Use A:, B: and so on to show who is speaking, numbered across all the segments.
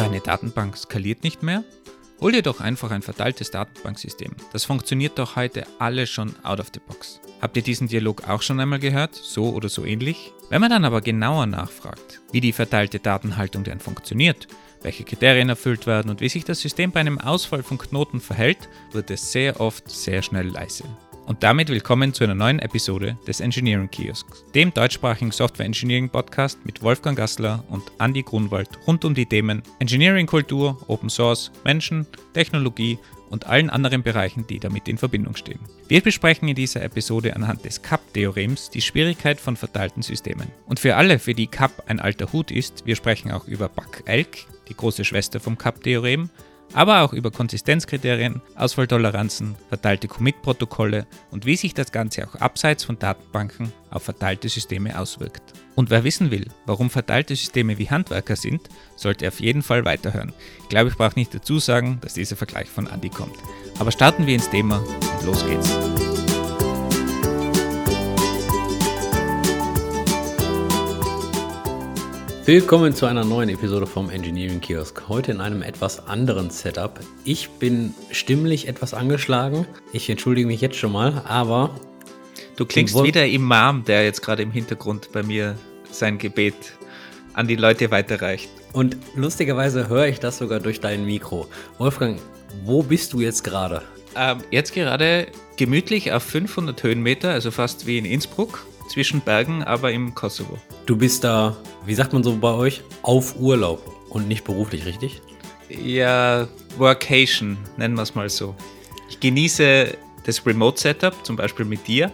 A: Deine Datenbank skaliert nicht mehr? Hol dir doch einfach ein verteiltes Datenbanksystem. Das funktioniert doch heute alle schon out of the box. Habt ihr diesen Dialog auch schon einmal gehört? So oder so ähnlich? Wenn man dann aber genauer nachfragt, wie die verteilte Datenhaltung denn funktioniert, welche Kriterien erfüllt werden und wie sich das System bei einem Ausfall von Knoten verhält, wird es sehr oft sehr schnell leise. Und damit willkommen zu einer neuen Episode des Engineering Kiosks, dem deutschsprachigen Software Engineering Podcast mit Wolfgang Gassler und Andy Grunwald rund um die Themen Engineering Kultur, Open Source, Menschen, Technologie und allen anderen Bereichen, die damit in Verbindung stehen. Wir besprechen in dieser Episode anhand des CAP-Theorems die Schwierigkeit von verteilten Systemen. Und für alle, für die CAP ein alter Hut ist, wir sprechen auch über BAC-ELK, die große Schwester vom CAP-Theorem, aber auch über Konsistenzkriterien, Ausfalltoleranzen, verteilte Commit-Protokolle und wie sich das Ganze auch abseits von Datenbanken auf verteilte Systeme auswirkt. Und wer wissen will, warum verteilte Systeme wie Handwerker sind, sollte auf jeden Fall weiterhören. Ich glaube, ich brauche nicht dazu sagen, dass dieser Vergleich von Andy kommt. Aber starten wir ins Thema und los geht's.
B: Willkommen zu einer neuen Episode vom Engineering Kiosk. Heute in einem etwas anderen Setup. Ich bin stimmlich etwas angeschlagen. Ich entschuldige mich jetzt schon mal, aber.
A: Du klingst wie der Imam, der jetzt gerade im Hintergrund bei mir sein Gebet an die Leute weiterreicht.
B: Und lustigerweise höre ich das sogar durch dein Mikro. Wolfgang, wo bist du jetzt gerade?
A: Ähm, jetzt gerade gemütlich auf 500 Höhenmeter, also fast wie in Innsbruck zwischen Bergen, aber im Kosovo.
B: Du bist da, wie sagt man so bei euch, auf Urlaub und nicht beruflich, richtig?
A: Ja, Workation, nennen wir es mal so. Ich genieße das Remote-Setup, zum Beispiel mit dir,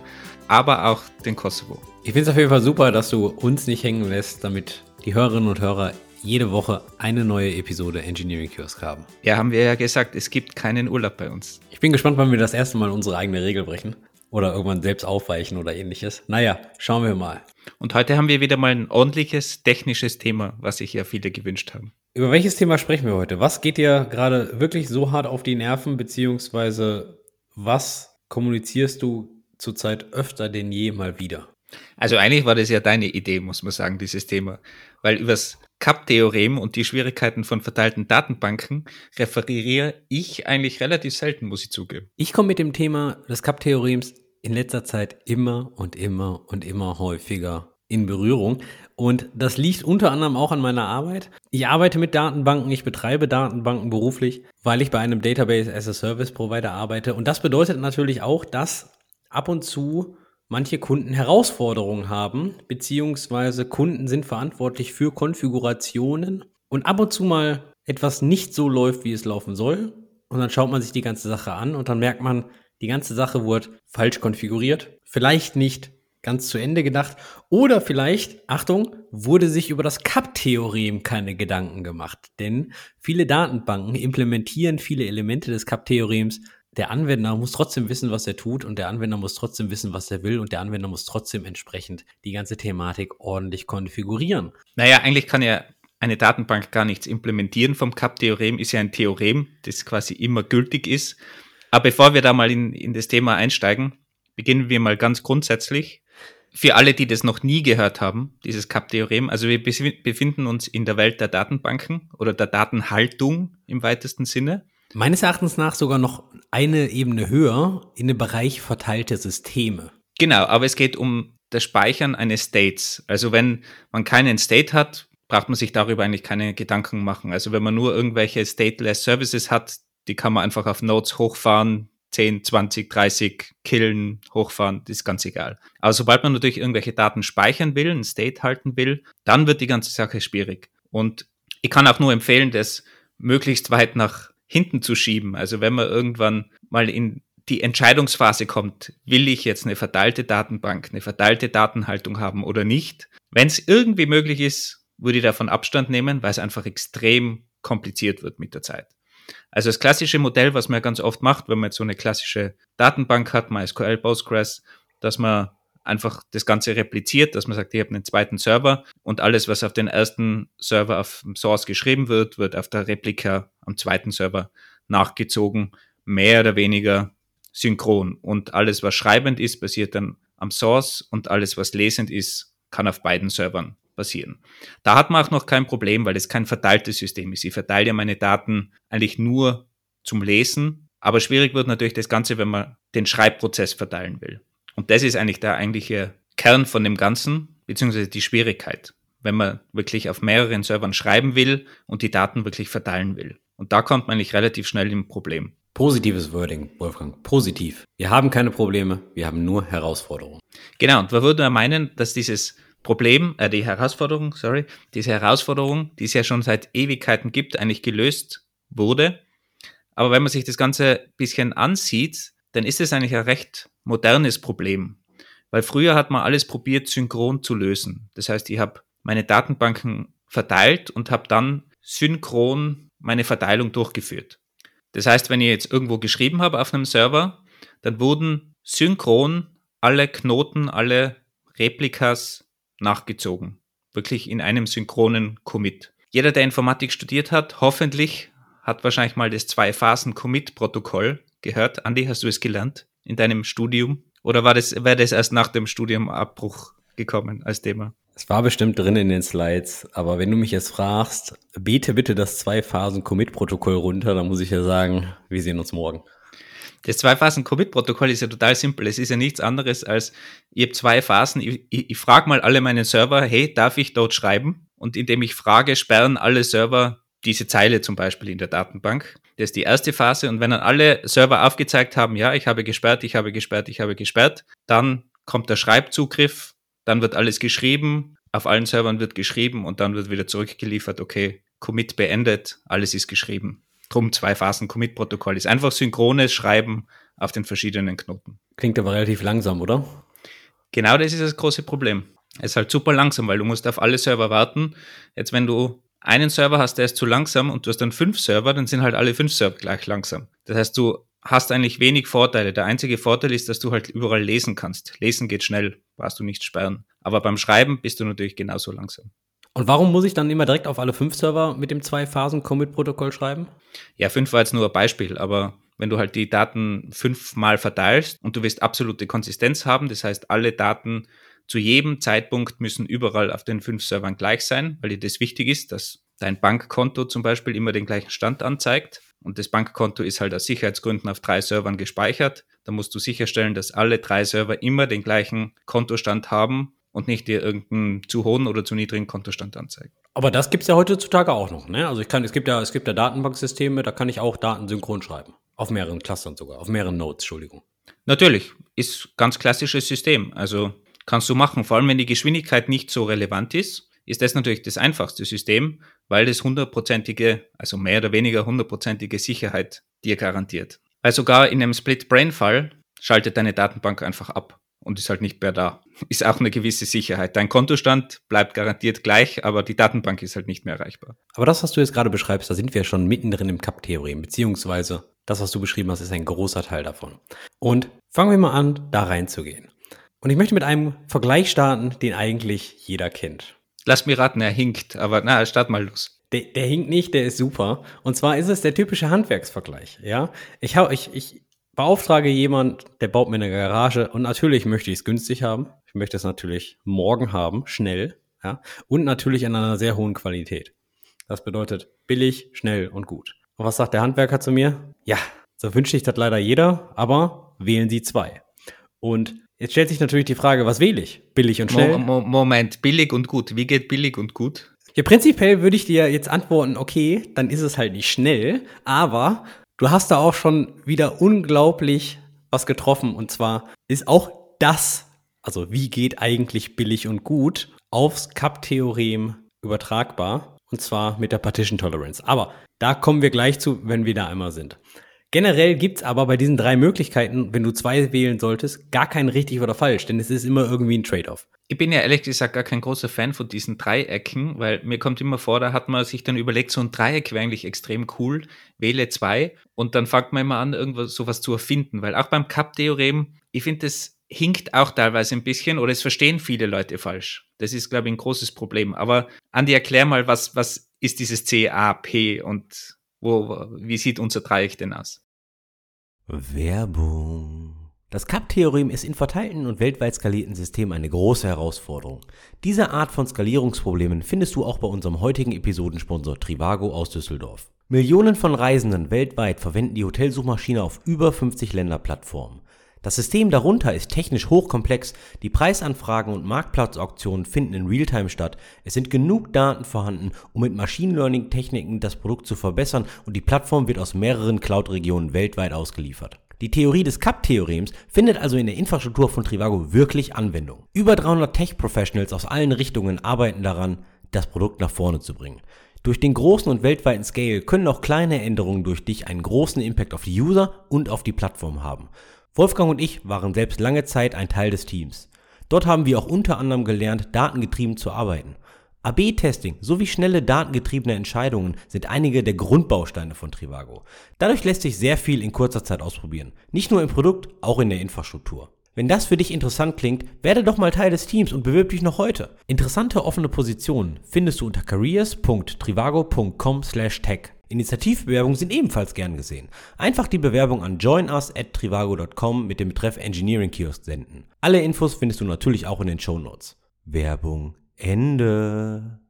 A: aber auch den Kosovo.
B: Ich finde es auf jeden Fall super, dass du uns nicht hängen lässt, damit die Hörerinnen und Hörer jede Woche eine neue Episode Engineering Kiosk haben.
A: Ja, haben wir ja gesagt, es gibt keinen Urlaub bei uns.
B: Ich bin gespannt, wann wir das erste Mal unsere eigene Regel brechen oder irgendwann selbst aufweichen oder ähnliches. Naja, schauen wir mal.
A: Und heute haben wir wieder mal ein ordentliches technisches Thema, was sich ja viele gewünscht haben.
B: Über welches Thema sprechen wir heute? Was geht dir gerade wirklich so hart auf die Nerven, beziehungsweise was kommunizierst du zurzeit öfter denn je mal wieder?
A: Also eigentlich war das ja deine Idee, muss man sagen, dieses Thema. Weil übers CAP-Theorem und die Schwierigkeiten von verteilten Datenbanken referiere ich eigentlich relativ selten, muss ich zugeben.
B: Ich komme mit dem Thema des CAP-Theorems in letzter Zeit immer und immer und immer häufiger in Berührung. Und das liegt unter anderem auch an meiner Arbeit. Ich arbeite mit Datenbanken, ich betreibe Datenbanken beruflich, weil ich bei einem Database as a Service Provider arbeite. Und das bedeutet natürlich auch, dass ab und zu manche Kunden Herausforderungen haben, beziehungsweise Kunden sind verantwortlich für Konfigurationen und ab und zu mal etwas nicht so läuft, wie es laufen soll. Und dann schaut man sich die ganze Sache an und dann merkt man, die ganze Sache wurde falsch konfiguriert, vielleicht nicht ganz zu Ende gedacht oder vielleicht, Achtung, wurde sich über das CAP-Theorem keine Gedanken gemacht. Denn viele Datenbanken implementieren viele Elemente des CAP-Theorems. Der Anwender muss trotzdem wissen, was er tut und der Anwender muss trotzdem wissen, was er will und der Anwender muss trotzdem entsprechend die ganze Thematik ordentlich konfigurieren.
A: Naja, eigentlich kann ja eine Datenbank gar nichts implementieren vom CAP-Theorem, ist ja ein Theorem, das quasi immer gültig ist. Aber bevor wir da mal in, in das Thema einsteigen, beginnen wir mal ganz grundsätzlich. Für alle, die das noch nie gehört haben, dieses CAP-Theorem, also wir befinden uns in der Welt der Datenbanken oder der Datenhaltung im weitesten Sinne.
B: Meines Erachtens nach sogar noch eine Ebene höher in dem Bereich verteilte Systeme.
A: Genau, aber es geht um das Speichern eines States. Also wenn man keinen State hat, braucht man sich darüber eigentlich keine Gedanken machen. Also wenn man nur irgendwelche stateless Services hat, die kann man einfach auf Nodes hochfahren, 10, 20, 30 killen, hochfahren, ist ganz egal. Aber sobald man natürlich irgendwelche Daten speichern will, ein State halten will, dann wird die ganze Sache schwierig. Und ich kann auch nur empfehlen, das möglichst weit nach hinten zu schieben. Also wenn man irgendwann mal in die Entscheidungsphase kommt, will ich jetzt eine verteilte Datenbank, eine verteilte Datenhaltung haben oder nicht. Wenn es irgendwie möglich ist, würde ich davon Abstand nehmen, weil es einfach extrem kompliziert wird mit der Zeit. Also das klassische Modell, was man ganz oft macht, wenn man jetzt so eine klassische Datenbank hat, MySQL, Postgres, dass man einfach das Ganze repliziert, dass man sagt, ich habe einen zweiten Server und alles, was auf den ersten Server auf dem Source geschrieben wird, wird auf der Replika am zweiten Server nachgezogen, mehr oder weniger synchron. Und alles, was schreibend ist, basiert dann am Source und alles, was lesend ist, kann auf beiden Servern passieren. Da hat man auch noch kein Problem, weil es kein verteiltes System ist. Ich verteile ja meine Daten eigentlich nur zum Lesen, aber schwierig wird natürlich das Ganze, wenn man den Schreibprozess verteilen will. Und das ist eigentlich der eigentliche Kern von dem Ganzen, beziehungsweise die Schwierigkeit, wenn man wirklich auf mehreren Servern schreiben will und die Daten wirklich verteilen will. Und da kommt man eigentlich relativ schnell im Problem.
B: Positives Wording, Wolfgang. Positiv. Wir haben keine Probleme, wir haben nur Herausforderungen.
A: Genau, und man würde ja meinen, dass dieses Problem, äh, die Herausforderung, sorry, diese Herausforderung, die es ja schon seit Ewigkeiten gibt, eigentlich gelöst wurde. Aber wenn man sich das Ganze ein bisschen ansieht, dann ist es eigentlich ein recht modernes Problem. Weil früher hat man alles probiert, synchron zu lösen. Das heißt, ich habe meine Datenbanken verteilt und habe dann synchron meine Verteilung durchgeführt. Das heißt, wenn ich jetzt irgendwo geschrieben habe auf einem Server, dann wurden synchron alle Knoten, alle Replikas nachgezogen. Wirklich in einem synchronen Commit. Jeder, der Informatik studiert hat, hoffentlich hat wahrscheinlich mal das Zwei-Phasen-Commit-Protokoll gehört. Andi, hast du es gelernt in deinem Studium? Oder war das, wäre das erst nach dem Studiumabbruch gekommen als Thema?
B: Es war bestimmt drin in den Slides, aber wenn du mich jetzt fragst, bete bitte das Zwei-Phasen-Commit-Protokoll runter, dann muss ich ja sagen, wir sehen uns morgen.
A: Das Zwei-Phasen-Commit-Protokoll ist ja total simpel. Es ist ja nichts anderes als, ich habe zwei Phasen. Ich, ich, ich frage mal alle meine Server, hey, darf ich dort schreiben? Und indem ich frage, sperren alle Server diese Zeile zum Beispiel in der Datenbank. Das ist die erste Phase. Und wenn dann alle Server aufgezeigt haben, ja, ich habe gesperrt, ich habe gesperrt, ich habe gesperrt, dann kommt der Schreibzugriff, dann wird alles geschrieben, auf allen Servern wird geschrieben und dann wird wieder zurückgeliefert, okay, Commit beendet, alles ist geschrieben. Drum zwei Phasen Commit-Protokoll ist einfach synchrones Schreiben auf den verschiedenen Knoten.
B: Klingt aber relativ langsam, oder?
A: Genau das ist das große Problem. Es ist halt super langsam, weil du musst auf alle Server warten. Jetzt, wenn du einen Server hast, der ist zu langsam und du hast dann fünf Server, dann sind halt alle fünf Server gleich langsam. Das heißt, du hast eigentlich wenig Vorteile. Der einzige Vorteil ist, dass du halt überall lesen kannst. Lesen geht schnell, brauchst du nicht sperren. Aber beim Schreiben bist du natürlich genauso langsam.
B: Und warum muss ich dann immer direkt auf alle fünf Server mit dem Zwei-Phasen-Commit-Protokoll schreiben?
A: Ja, fünf war jetzt nur ein Beispiel, aber wenn du halt die Daten fünfmal verteilst und du willst absolute Konsistenz haben, das heißt, alle Daten zu jedem Zeitpunkt müssen überall auf den fünf Servern gleich sein, weil dir das wichtig ist, dass dein Bankkonto zum Beispiel immer den gleichen Stand anzeigt. Und das Bankkonto ist halt aus Sicherheitsgründen auf drei Servern gespeichert. Da musst du sicherstellen, dass alle drei Server immer den gleichen Kontostand haben und nicht dir irgendeinen zu hohen oder zu niedrigen Kontostand anzeigen.
B: Aber das gibt es ja heutzutage auch noch. Ne? Also ich kann, es gibt ja, es gibt ja Datenbanksysteme, da kann ich auch Daten synchron schreiben. Auf mehreren Clustern sogar, auf mehreren Nodes, Entschuldigung.
A: Natürlich, ist ganz klassisches System. Also kannst du machen, vor allem wenn die Geschwindigkeit nicht so relevant ist, ist das natürlich das einfachste System, weil das hundertprozentige, also mehr oder weniger hundertprozentige Sicherheit dir garantiert. Weil sogar in einem Split-Brain-Fall schaltet deine Datenbank einfach ab und ist halt nicht mehr da. Ist auch eine gewisse Sicherheit. Dein Kontostand bleibt garantiert gleich, aber die Datenbank ist halt nicht mehr erreichbar.
B: Aber das, was du jetzt gerade beschreibst, da sind wir schon mittendrin im Cup-Theorem, beziehungsweise das, was du beschrieben hast, ist ein großer Teil davon. Und fangen wir mal an, da reinzugehen. Und ich möchte mit einem Vergleich starten, den eigentlich jeder kennt.
A: Lass mir raten, er hinkt, aber na, start mal los.
B: Der, der hinkt nicht, der ist super. Und zwar ist es der typische Handwerksvergleich. Ja, ich, hau, ich, ich beauftrage jemand, der baut mir eine Garage und natürlich möchte ich es günstig haben. Ich möchte es natürlich morgen haben, schnell, ja, und natürlich in einer sehr hohen Qualität. Das bedeutet billig, schnell und gut. Und was sagt der Handwerker zu mir? Ja, so wünscht sich das leider jeder, aber wählen Sie zwei. Und jetzt stellt sich natürlich die Frage, was wähle ich? Billig und schnell?
A: Mo Moment, billig und gut. Wie geht billig und gut?
B: Ja, prinzipiell würde ich dir jetzt antworten, okay, dann ist es halt nicht schnell, aber Du hast da auch schon wieder unglaublich was getroffen. Und zwar ist auch das, also wie geht eigentlich billig und gut, aufs Cup-Theorem übertragbar. Und zwar mit der Partition Tolerance. Aber da kommen wir gleich zu, wenn wir da einmal sind. Generell gibt's aber bei diesen drei Möglichkeiten, wenn du zwei wählen solltest, gar kein richtig oder falsch, denn es ist immer irgendwie ein Trade-off.
A: Ich bin ja ehrlich gesagt gar kein großer Fan von diesen Dreiecken, weil mir kommt immer vor, da hat man sich dann überlegt, so ein Dreieck wäre eigentlich extrem cool, wähle zwei und dann fängt man immer an, irgendwas sowas zu erfinden, weil auch beim Cup-Theorem, ich finde, das hinkt auch teilweise ein bisschen oder es verstehen viele Leute falsch. Das ist, glaube ich, ein großes Problem. Aber Andi, erklär mal, was, was ist dieses CAP und wo, wie sieht unser Dreieck denn aus?
B: Werbung. Das CAP-Theorem ist in verteilten und weltweit skalierten Systemen eine große Herausforderung. Diese Art von Skalierungsproblemen findest du auch bei unserem heutigen Episodensponsor Trivago aus Düsseldorf. Millionen von Reisenden weltweit verwenden die Hotelsuchmaschine auf über 50 Länderplattformen. Das System darunter ist technisch hochkomplex, die Preisanfragen und Marktplatzauktionen finden in Realtime statt, es sind genug Daten vorhanden, um mit Machine Learning Techniken das Produkt zu verbessern und die Plattform wird aus mehreren Cloud-Regionen weltweit ausgeliefert. Die Theorie des CAP-Theorems findet also in der Infrastruktur von Trivago wirklich Anwendung. Über 300 Tech-Professionals aus allen Richtungen arbeiten daran, das Produkt nach vorne zu bringen. Durch den großen und weltweiten Scale können auch kleine Änderungen durch dich einen großen Impact auf die User und auf die Plattform haben. Wolfgang und ich waren selbst lange Zeit ein Teil des Teams. Dort haben wir auch unter anderem gelernt, datengetrieben zu arbeiten. AB-Testing sowie schnelle datengetriebene Entscheidungen sind einige der Grundbausteine von Trivago. Dadurch lässt sich sehr viel in kurzer Zeit ausprobieren. Nicht nur im Produkt, auch in der Infrastruktur. Wenn das für dich interessant klingt, werde doch mal Teil des Teams und bewirb dich noch heute. Interessante offene Positionen findest du unter careers.trivago.com/tech. Initiativbewerbungen sind ebenfalls gern gesehen. Einfach die Bewerbung an joinus at trivago.com mit dem Betreff Engineering Kiosk senden. Alle Infos findest du natürlich auch in den Show Notes. Werbung Ende.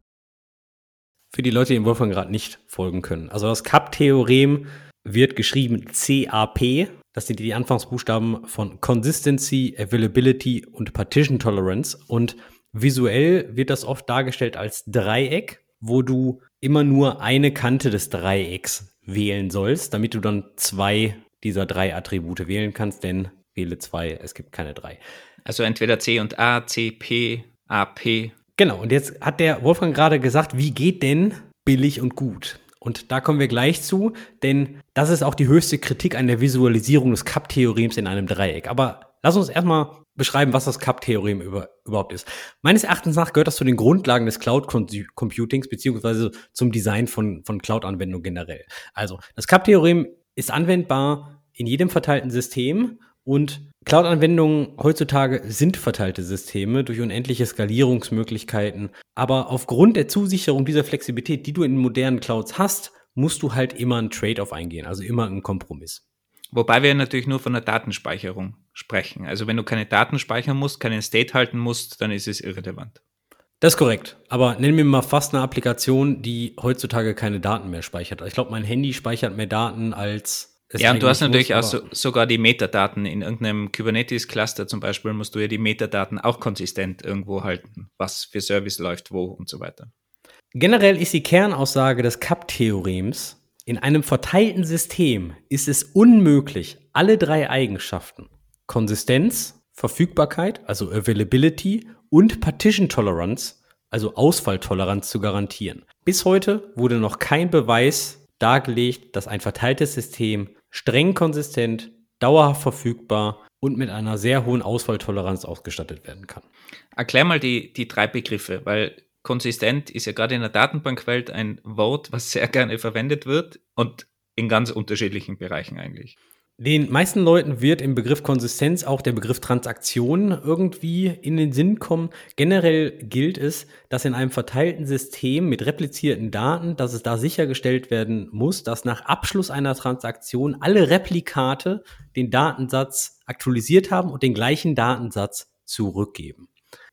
B: Für die Leute, die dem Wolfgang gerade nicht folgen können. Also das CAP-Theorem wird geschrieben CAP. Das sind die Anfangsbuchstaben von Consistency, Availability und Partition Tolerance. Und visuell wird das oft dargestellt als Dreieck, wo du immer nur eine Kante des Dreiecks wählen sollst, damit du dann zwei dieser drei Attribute wählen kannst, denn wähle zwei, es gibt keine drei.
A: Also entweder C und A, C, P, A, P
B: Genau, und jetzt hat der Wolfgang gerade gesagt, wie geht denn billig und gut? Und da kommen wir gleich zu, denn das ist auch die höchste Kritik an der Visualisierung des Cup-Theorems in einem Dreieck. Aber lass uns erstmal beschreiben, was das Cup-Theorem über, überhaupt ist. Meines Erachtens nach gehört das zu den Grundlagen des Cloud-Computings beziehungsweise zum Design von, von Cloud-Anwendungen generell. Also, das Cup-Theorem ist anwendbar in jedem verteilten System und Cloud-Anwendungen heutzutage sind verteilte Systeme durch unendliche Skalierungsmöglichkeiten. Aber aufgrund der Zusicherung dieser Flexibilität, die du in modernen Clouds hast, musst du halt immer einen Trade-off eingehen, also immer einen Kompromiss.
A: Wobei wir natürlich nur von der Datenspeicherung sprechen. Also wenn du keine Daten speichern musst, keinen State halten musst, dann ist es irrelevant.
B: Das ist korrekt. Aber nennen wir mal fast eine Applikation, die heutzutage keine Daten mehr speichert. Ich glaube, mein Handy speichert mehr Daten als
A: ja, und du hast natürlich muss, auch so, sogar die Metadaten in irgendeinem Kubernetes-Cluster zum Beispiel, musst du ja die Metadaten auch konsistent irgendwo halten, was für Service läuft wo und so weiter.
B: Generell ist die Kernaussage des CAP-Theorems, in einem verteilten System ist es unmöglich, alle drei Eigenschaften, Konsistenz, Verfügbarkeit, also Availability und Partition Tolerance, also Ausfalltoleranz zu garantieren. Bis heute wurde noch kein Beweis dargelegt, dass ein verteiltes System streng konsistent, dauerhaft verfügbar und mit einer sehr hohen Ausfalltoleranz ausgestattet werden kann.
A: Erklär mal die, die drei Begriffe, weil konsistent ist ja gerade in der Datenbankwelt ein Wort, was sehr gerne verwendet wird und in ganz unterschiedlichen Bereichen eigentlich.
B: Den meisten Leuten wird im Begriff Konsistenz auch der Begriff Transaktion irgendwie in den Sinn kommen. Generell gilt es, dass in einem verteilten System mit replizierten Daten, dass es da sichergestellt werden muss, dass nach Abschluss einer Transaktion alle Replikate den Datensatz aktualisiert haben und den gleichen Datensatz zurückgeben.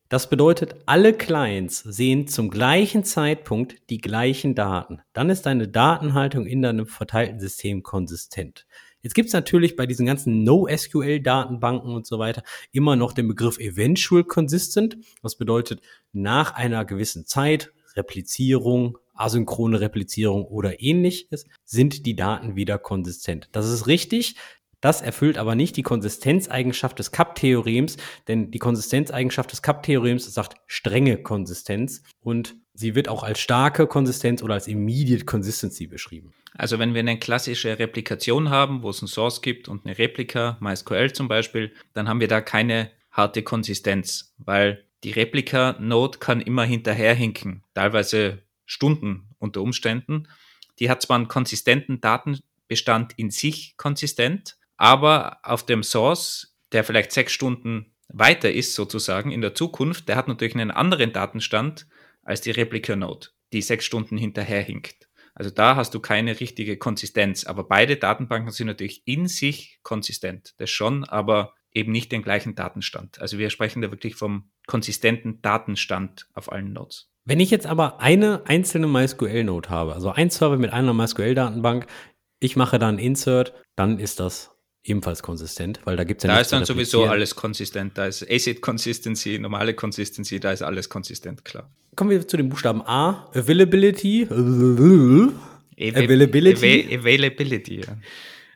B: Das bedeutet, alle Clients sehen zum gleichen Zeitpunkt die gleichen Daten. Dann ist deine Datenhaltung in deinem verteilten System konsistent. Jetzt gibt es natürlich bei diesen ganzen NoSQL-Datenbanken und so weiter immer noch den Begriff Eventual Consistent. Was bedeutet, nach einer gewissen Zeit, Replizierung, asynchrone Replizierung oder ähnliches, sind die Daten wieder konsistent. Das ist richtig. Das erfüllt aber nicht die Konsistenzeigenschaft des Cup-Theorems, denn die Konsistenzeigenschaft des Cup-Theorems sagt strenge Konsistenz und sie wird auch als starke Konsistenz oder als immediate Consistency beschrieben.
A: Also wenn wir eine klassische Replikation haben, wo es ein Source gibt und eine Replika, MySQL zum Beispiel, dann haben wir da keine harte Konsistenz, weil die Replika-Node kann immer hinterherhinken, teilweise Stunden unter Umständen. Die hat zwar einen konsistenten Datenbestand in sich konsistent, aber auf dem Source, der vielleicht sechs Stunden weiter ist sozusagen in der Zukunft, der hat natürlich einen anderen Datenstand als die Replica-Node, die sechs Stunden hinterherhinkt. Also da hast du keine richtige Konsistenz, aber beide Datenbanken sind natürlich in sich konsistent, das schon, aber eben nicht den gleichen Datenstand. Also wir sprechen da wirklich vom konsistenten Datenstand auf allen Nodes.
B: Wenn ich jetzt aber eine einzelne MySQL-Node habe, also ein Server mit einer MySQL-Datenbank, ich mache dann Insert, dann ist das ebenfalls konsistent, weil da gibt es
A: ja Da ist dann sowieso alles konsistent. Da ist Acid Consistency, normale Consistency, da ist alles konsistent, klar.
B: Kommen wir zu den Buchstaben A. Availability. Availability.
A: Availability, ja.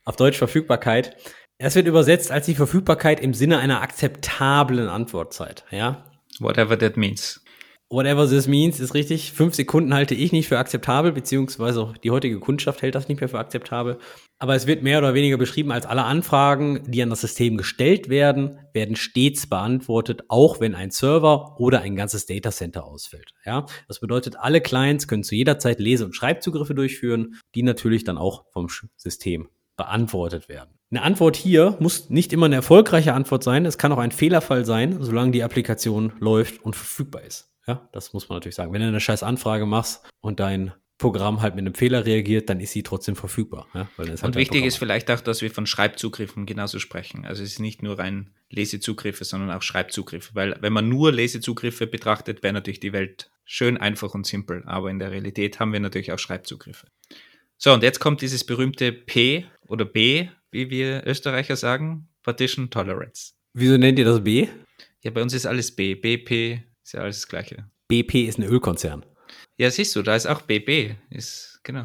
B: Auf Deutsch Verfügbarkeit. Es wird übersetzt als die Verfügbarkeit im Sinne einer akzeptablen Antwortzeit, ja?
A: Whatever that means.
B: Whatever this means ist richtig. Fünf Sekunden halte ich nicht für akzeptabel, beziehungsweise auch die heutige Kundschaft hält das nicht mehr für akzeptabel. Aber es wird mehr oder weniger beschrieben als alle Anfragen, die an das System gestellt werden, werden stets beantwortet, auch wenn ein Server oder ein ganzes Datacenter ausfällt. Ja, das bedeutet, alle Clients können zu jeder Zeit Lese- und Schreibzugriffe durchführen, die natürlich dann auch vom System beantwortet werden. Eine Antwort hier muss nicht immer eine erfolgreiche Antwort sein. Es kann auch ein Fehlerfall sein, solange die Applikation läuft und verfügbar ist. Ja, das muss man natürlich sagen. Wenn du eine scheiß Anfrage machst und dein Programm halt mit einem Fehler reagiert, dann ist sie trotzdem verfügbar. Ja? Ist
A: halt und wichtig ist vielleicht auch, dass wir von Schreibzugriffen genauso sprechen. Also es ist nicht nur rein Lesezugriffe, sondern auch Schreibzugriffe. Weil wenn man nur Lesezugriffe betrachtet, wäre natürlich die Welt schön einfach und simpel. Aber in der Realität haben wir natürlich auch Schreibzugriffe. So, und jetzt kommt dieses berühmte P oder B, wie wir Österreicher sagen, Partition Tolerance.
B: Wieso nennt ihr das B?
A: Ja, bei uns ist alles B. BP ist ja alles das Gleiche.
B: BP ist ein Ölkonzern.
A: Ja, siehst du, da ist auch BB. Ist, genau.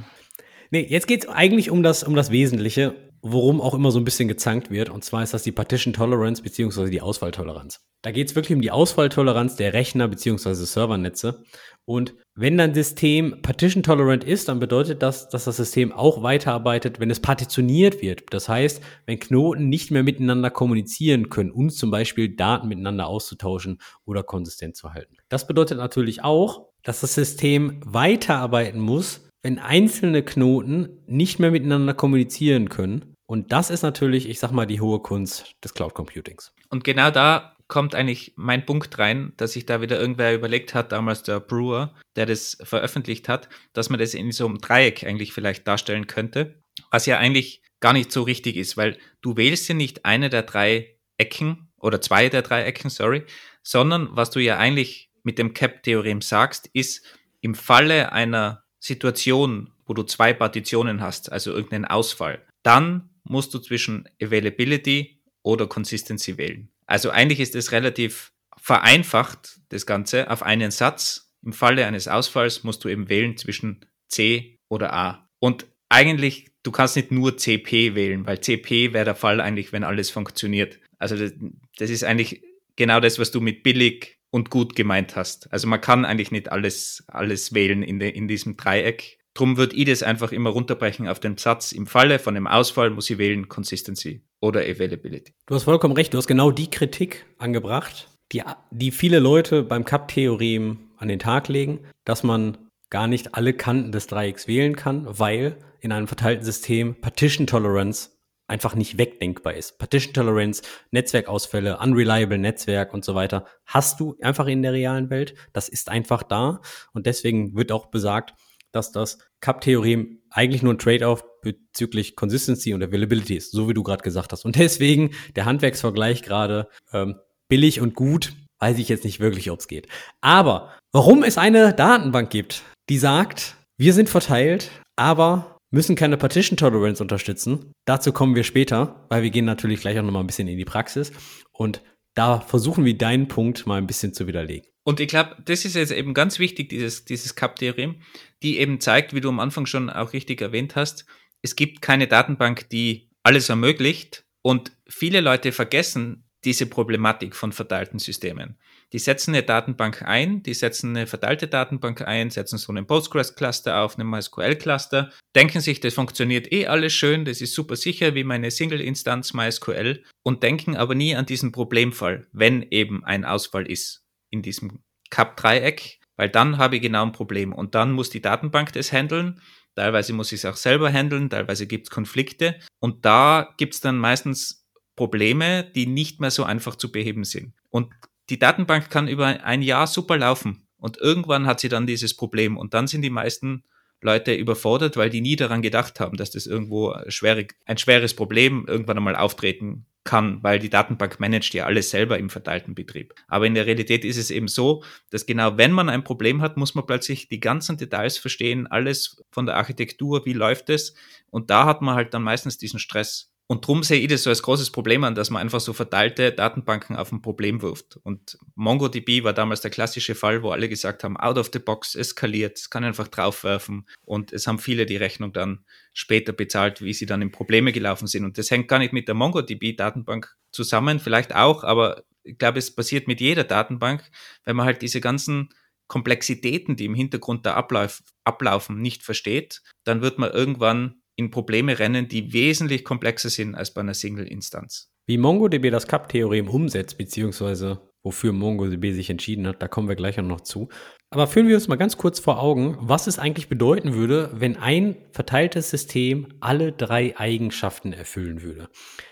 B: Nee, jetzt geht es eigentlich um das, um das Wesentliche, worum auch immer so ein bisschen gezankt wird. Und zwar ist das die Partition Tolerance beziehungsweise die Ausfalltoleranz. Da geht es wirklich um die Ausfalltoleranz der Rechner beziehungsweise Servernetze. Und wenn dein System partition tolerant ist, dann bedeutet das, dass das System auch weiterarbeitet, wenn es partitioniert wird. Das heißt, wenn Knoten nicht mehr miteinander kommunizieren können, um zum Beispiel Daten miteinander auszutauschen oder konsistent zu halten. Das bedeutet natürlich auch, dass das System weiterarbeiten muss, wenn einzelne Knoten nicht mehr miteinander kommunizieren können. Und das ist natürlich, ich sag mal, die hohe Kunst des Cloud Computings.
A: Und genau da kommt eigentlich mein Punkt rein, dass sich da wieder irgendwer überlegt hat, damals der Brewer, der das veröffentlicht hat, dass man das in so einem Dreieck eigentlich vielleicht darstellen könnte, was ja eigentlich gar nicht so richtig ist, weil du wählst ja nicht eine der drei Ecken oder zwei der drei Ecken, sorry, sondern was du ja eigentlich mit dem Cap-Theorem sagst, ist im Falle einer Situation, wo du zwei Partitionen hast, also irgendeinen Ausfall, dann musst du zwischen Availability oder Consistency wählen. Also eigentlich ist es relativ vereinfacht, das Ganze, auf einen Satz. Im Falle eines Ausfalls musst du eben wählen zwischen C oder A. Und eigentlich, du kannst nicht nur CP wählen, weil CP wäre der Fall eigentlich, wenn alles funktioniert. Also das, das ist eigentlich genau das, was du mit billig und gut gemeint hast. Also man kann eigentlich nicht alles, alles wählen in, de, in diesem Dreieck. Drum würde ich das einfach immer runterbrechen auf den Satz. Im Falle von einem Ausfall muss ich wählen Consistency oder Availability.
B: Du hast vollkommen recht. Du hast genau die Kritik angebracht, die, die viele Leute beim Cup-Theorem an den Tag legen, dass man gar nicht alle Kanten des Dreiecks wählen kann, weil in einem verteilten System Partition Tolerance einfach nicht wegdenkbar ist. Partition Tolerance, Netzwerkausfälle, unreliable Netzwerk und so weiter hast du einfach in der realen Welt. Das ist einfach da und deswegen wird auch besagt, dass das Cup-Theorem eigentlich nur ein Trade-off bezüglich Consistency und Availability ist, so wie du gerade gesagt hast. Und deswegen der Handwerksvergleich gerade ähm, billig und gut, weiß ich jetzt nicht wirklich, ob es geht. Aber warum es eine Datenbank gibt, die sagt, wir sind verteilt, aber müssen keine Partition Tolerance unterstützen. Dazu kommen wir später, weil wir gehen natürlich gleich auch nochmal ein bisschen in die Praxis. Und da versuchen wir deinen Punkt mal ein bisschen zu widerlegen.
A: Und ich glaube, das ist jetzt eben ganz wichtig, dieses, dieses Cup-Theorem, die eben zeigt, wie du am Anfang schon auch richtig erwähnt hast, es gibt keine Datenbank, die alles ermöglicht. Und viele Leute vergessen diese Problematik von verteilten Systemen. Die setzen eine Datenbank ein, die setzen eine verteilte Datenbank ein, setzen so einen Postgres-Cluster auf, einen MySQL-Cluster, denken sich, das funktioniert eh alles schön, das ist super sicher wie meine Single-Instanz MySQL und denken aber nie an diesen Problemfall, wenn eben ein Ausfall ist in diesem Cup-Dreieck, weil dann habe ich genau ein Problem und dann muss die Datenbank das handeln. Teilweise muss ich es auch selber handeln, teilweise gibt es Konflikte und da gibt es dann meistens Probleme, die nicht mehr so einfach zu beheben sind. Und die Datenbank kann über ein Jahr super laufen und irgendwann hat sie dann dieses Problem und dann sind die meisten Leute überfordert, weil die nie daran gedacht haben, dass das irgendwo schwere, ein schweres Problem irgendwann einmal auftreten kann, weil die Datenbank managt ja alles selber im verteilten Betrieb. Aber in der Realität ist es eben so, dass genau wenn man ein Problem hat, muss man plötzlich die ganzen Details verstehen, alles von der Architektur, wie läuft es. Und da hat man halt dann meistens diesen Stress. Und darum sehe ich das so als großes Problem an, dass man einfach so verteilte Datenbanken auf ein Problem wirft. Und MongoDB war damals der klassische Fall, wo alle gesagt haben, out of the box, eskaliert, es kann einfach draufwerfen. Und es haben viele die Rechnung dann später bezahlt, wie sie dann in Probleme gelaufen sind. Und das hängt gar nicht mit der MongoDB-Datenbank zusammen, vielleicht auch, aber ich glaube, es passiert mit jeder Datenbank, wenn man halt diese ganzen Komplexitäten, die im Hintergrund da ablauf, ablaufen, nicht versteht, dann wird man irgendwann in Probleme rennen, die wesentlich komplexer sind als bei einer Single-Instanz.
B: Wie MongoDB das CAP-Theorem umsetzt, beziehungsweise wofür MongoDB sich entschieden hat, da kommen wir gleich noch zu. Aber führen wir uns mal ganz kurz vor Augen, was es eigentlich bedeuten würde, wenn ein verteiltes System alle drei Eigenschaften erfüllen würde.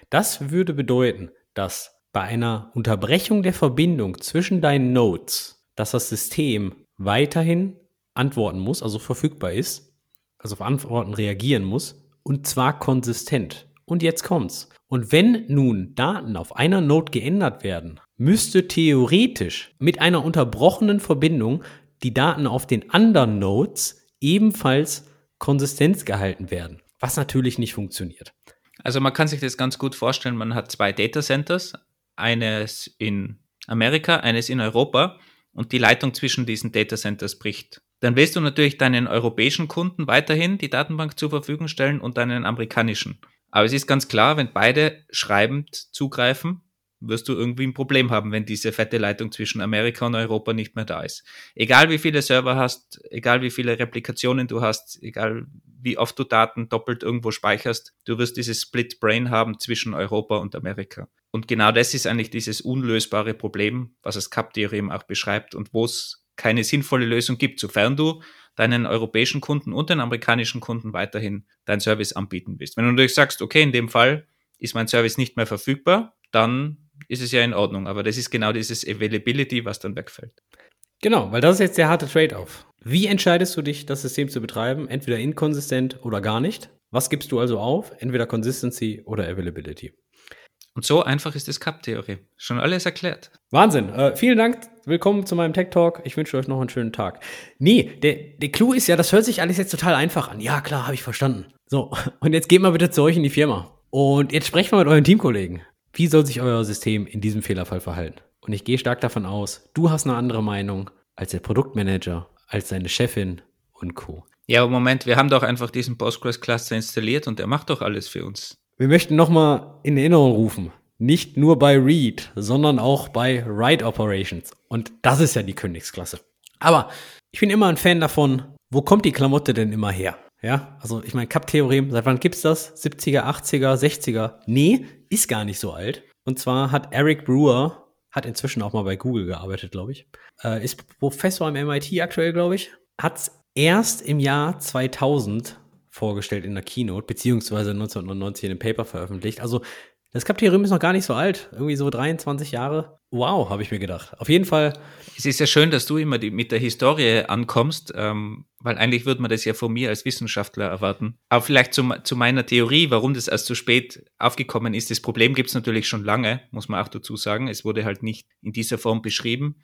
B: Das würde bedeuten, dass bei einer Unterbrechung der Verbindung zwischen deinen Nodes, dass das System weiterhin antworten muss, also verfügbar ist, also auf Antworten reagieren muss und zwar konsistent. Und jetzt kommt's. Und wenn nun Daten auf einer Node geändert werden, müsste theoretisch mit einer unterbrochenen Verbindung die Daten auf den anderen Nodes ebenfalls konsistent gehalten werden, was natürlich nicht funktioniert.
A: Also man kann sich das ganz gut vorstellen, man hat zwei Data Centers, eines in Amerika, eines in Europa und die Leitung zwischen diesen Data Centers bricht dann willst du natürlich deinen europäischen Kunden weiterhin die Datenbank zur Verfügung stellen und deinen amerikanischen. Aber es ist ganz klar, wenn beide schreibend zugreifen, wirst du irgendwie ein Problem haben, wenn diese fette Leitung zwischen Amerika und Europa nicht mehr da ist. Egal wie viele Server hast, egal wie viele Replikationen du hast, egal wie oft du Daten doppelt irgendwo speicherst, du wirst dieses Split Brain haben zwischen Europa und Amerika. Und genau das ist eigentlich dieses unlösbare Problem, was das CAP-Theorem auch beschreibt und wo es keine sinnvolle Lösung gibt, sofern du deinen europäischen Kunden und den amerikanischen Kunden weiterhin deinen Service anbieten willst. Wenn du natürlich sagst, okay, in dem Fall ist mein Service nicht mehr verfügbar, dann ist es ja in Ordnung. Aber das ist genau dieses Availability, was dann wegfällt.
B: Genau, weil das ist jetzt der harte Trade-off. Wie entscheidest du dich, das System zu betreiben? Entweder inkonsistent oder gar nicht. Was gibst du also auf? Entweder Consistency oder Availability.
A: Und so einfach ist das Cup-Theorie. Schon alles erklärt.
B: Wahnsinn. Äh, vielen Dank. Willkommen zu meinem Tech Talk. Ich wünsche euch noch einen schönen Tag. Nee, der, der Clou ist ja, das hört sich alles jetzt total einfach an. Ja, klar, habe ich verstanden. So, und jetzt geht mal bitte zu euch in die Firma. Und jetzt sprecht mal mit euren Teamkollegen. Wie soll sich euer System in diesem Fehlerfall verhalten? Und ich gehe stark davon aus, du hast eine andere Meinung als der Produktmanager, als deine Chefin und Co.
A: Ja, aber Moment, wir haben doch einfach diesen Postgres-Cluster installiert und der macht doch alles für uns.
B: Wir möchten nochmal in Erinnerung rufen, nicht nur bei Read, sondern auch bei Write Operations. Und das ist ja die Königsklasse. Aber ich bin immer ein Fan davon, wo kommt die Klamotte denn immer her? Ja, also ich meine, Cup-Theorem, seit wann gibt's das? 70er, 80er, 60er? Nee, ist gar nicht so alt. Und zwar hat Eric Brewer, hat inzwischen auch mal bei Google gearbeitet, glaube ich, äh, ist Professor am MIT aktuell, glaube ich, hat's erst im Jahr 2000 vorgestellt in der Keynote, beziehungsweise 1999 in einem Paper veröffentlicht. Also das Kapterium ist noch gar nicht so alt, irgendwie so 23 Jahre. Wow, habe ich mir gedacht. Auf jeden Fall.
A: Es ist ja schön, dass du immer die, mit der Historie ankommst, ähm, weil eigentlich würde man das ja von mir als Wissenschaftler erwarten. Aber vielleicht zu, zu meiner Theorie, warum das erst zu spät aufgekommen ist. Das Problem gibt es natürlich schon lange, muss man auch dazu sagen. Es wurde halt nicht in dieser Form beschrieben.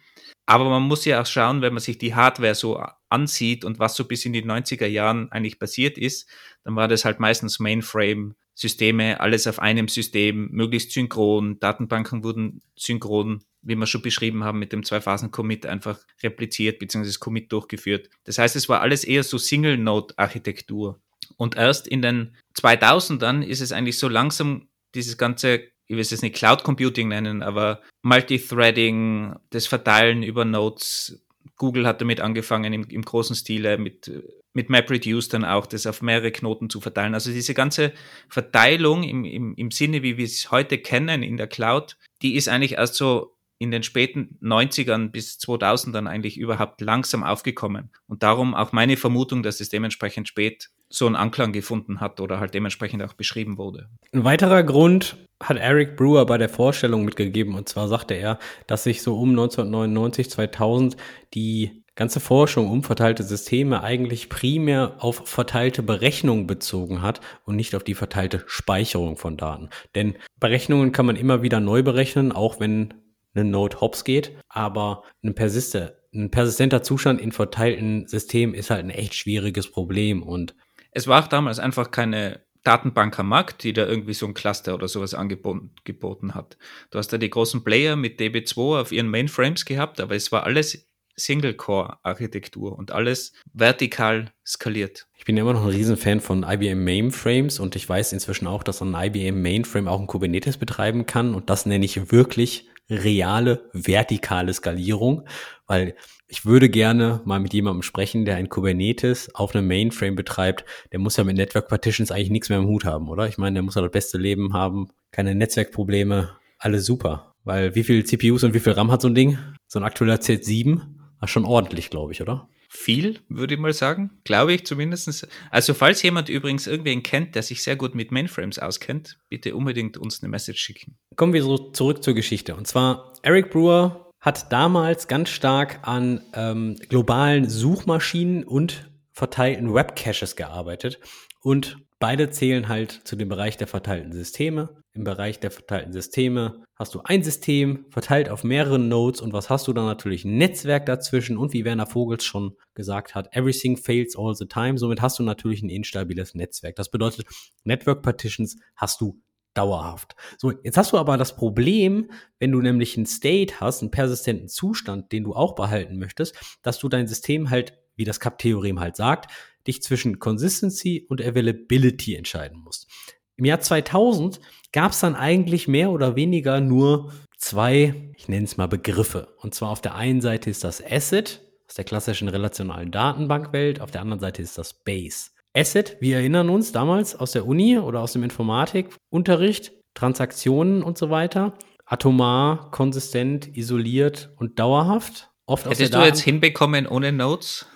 A: Aber man muss ja auch schauen, wenn man sich die Hardware so ansieht und was so bis in die 90er Jahren eigentlich passiert ist, dann war das halt meistens Mainframe Systeme, alles auf einem System, möglichst synchron. Datenbanken wurden synchron, wie wir schon beschrieben haben, mit dem Zwei-Phasen-Commit einfach repliziert bzw. Commit durchgeführt. Das heißt, es war alles eher so Single-Node-Architektur. Und erst in den 2000ern ist es eigentlich so langsam dieses ganze, ich will es jetzt nicht Cloud Computing nennen, aber Multithreading, das Verteilen über Nodes. Google hat damit angefangen im, im großen Stile mit mit MapReduce dann auch das auf mehrere Knoten zu verteilen. Also diese ganze Verteilung im, im, im Sinne, wie wir es heute kennen in der Cloud, die ist eigentlich erst so in den späten 90ern bis 2000 dann eigentlich überhaupt langsam aufgekommen. Und darum auch meine Vermutung, dass es dementsprechend spät so einen Anklang gefunden hat oder halt dementsprechend auch beschrieben wurde.
B: Ein weiterer Grund hat Eric Brewer bei der Vorstellung mitgegeben und zwar sagte er, dass sich so um 1999, 2000 die ganze Forschung um verteilte Systeme eigentlich primär auf verteilte Berechnungen bezogen hat und nicht auf die verteilte Speicherung von Daten. Denn Berechnungen kann man immer wieder neu berechnen, auch wenn eine Node hops geht, aber ein, persiste, ein persistenter Zustand in verteilten Systemen ist halt ein echt schwieriges Problem und
A: es war auch damals einfach keine Datenbank am Markt, die da irgendwie so ein Cluster oder sowas angeboten hat. Du hast da die großen Player mit DB2 auf ihren Mainframes gehabt, aber es war alles Single-Core-Architektur und alles vertikal skaliert.
B: Ich bin immer noch ein Riesenfan von IBM Mainframes und ich weiß inzwischen auch, dass ein IBM Mainframe auch ein Kubernetes betreiben kann und das nenne ich wirklich reale vertikale Skalierung, weil ich würde gerne mal mit jemandem sprechen, der ein Kubernetes auf einem Mainframe betreibt. Der muss ja mit Network Partitions eigentlich nichts mehr im Hut haben, oder? Ich meine, der muss ja das beste Leben haben, keine Netzwerkprobleme, alles super. Weil wie viel CPUs und wie viel RAM hat so ein Ding? So ein aktueller Z7? War schon ordentlich, glaube ich, oder?
A: Viel, würde ich mal sagen. Glaube ich zumindest. Also, falls jemand übrigens irgendwen kennt, der sich sehr gut mit Mainframes auskennt, bitte unbedingt uns eine Message schicken.
B: Kommen wir so zurück zur Geschichte. Und zwar, Eric Brewer hat damals ganz stark an ähm, globalen Suchmaschinen und verteilten Webcaches gearbeitet. Und beide zählen halt zu dem Bereich der verteilten Systeme. Im Bereich der verteilten Systeme hast du ein System verteilt auf mehreren Nodes und was hast du dann natürlich? Netzwerk dazwischen und wie Werner Vogels schon gesagt hat, everything fails all the time. Somit hast du natürlich ein instabiles Netzwerk. Das bedeutet, Network Partitions hast du dauerhaft. So, jetzt hast du aber das Problem, wenn du nämlich einen State hast, einen persistenten Zustand, den du auch behalten möchtest, dass du dein System halt, wie das Cup-Theorem halt sagt, dich zwischen Consistency und Availability entscheiden musst. Im Jahr 2000 gab es dann eigentlich mehr oder weniger nur zwei, ich nenne es mal Begriffe. Und zwar auf der einen Seite ist das Asset aus der klassischen relationalen Datenbankwelt, auf der anderen Seite ist das Base. Asset, wir erinnern uns damals aus der Uni oder aus dem Informatikunterricht, Transaktionen und so weiter, atomar, konsistent, isoliert und dauerhaft.
A: Oft Hättest du jetzt hinbekommen ohne Notes?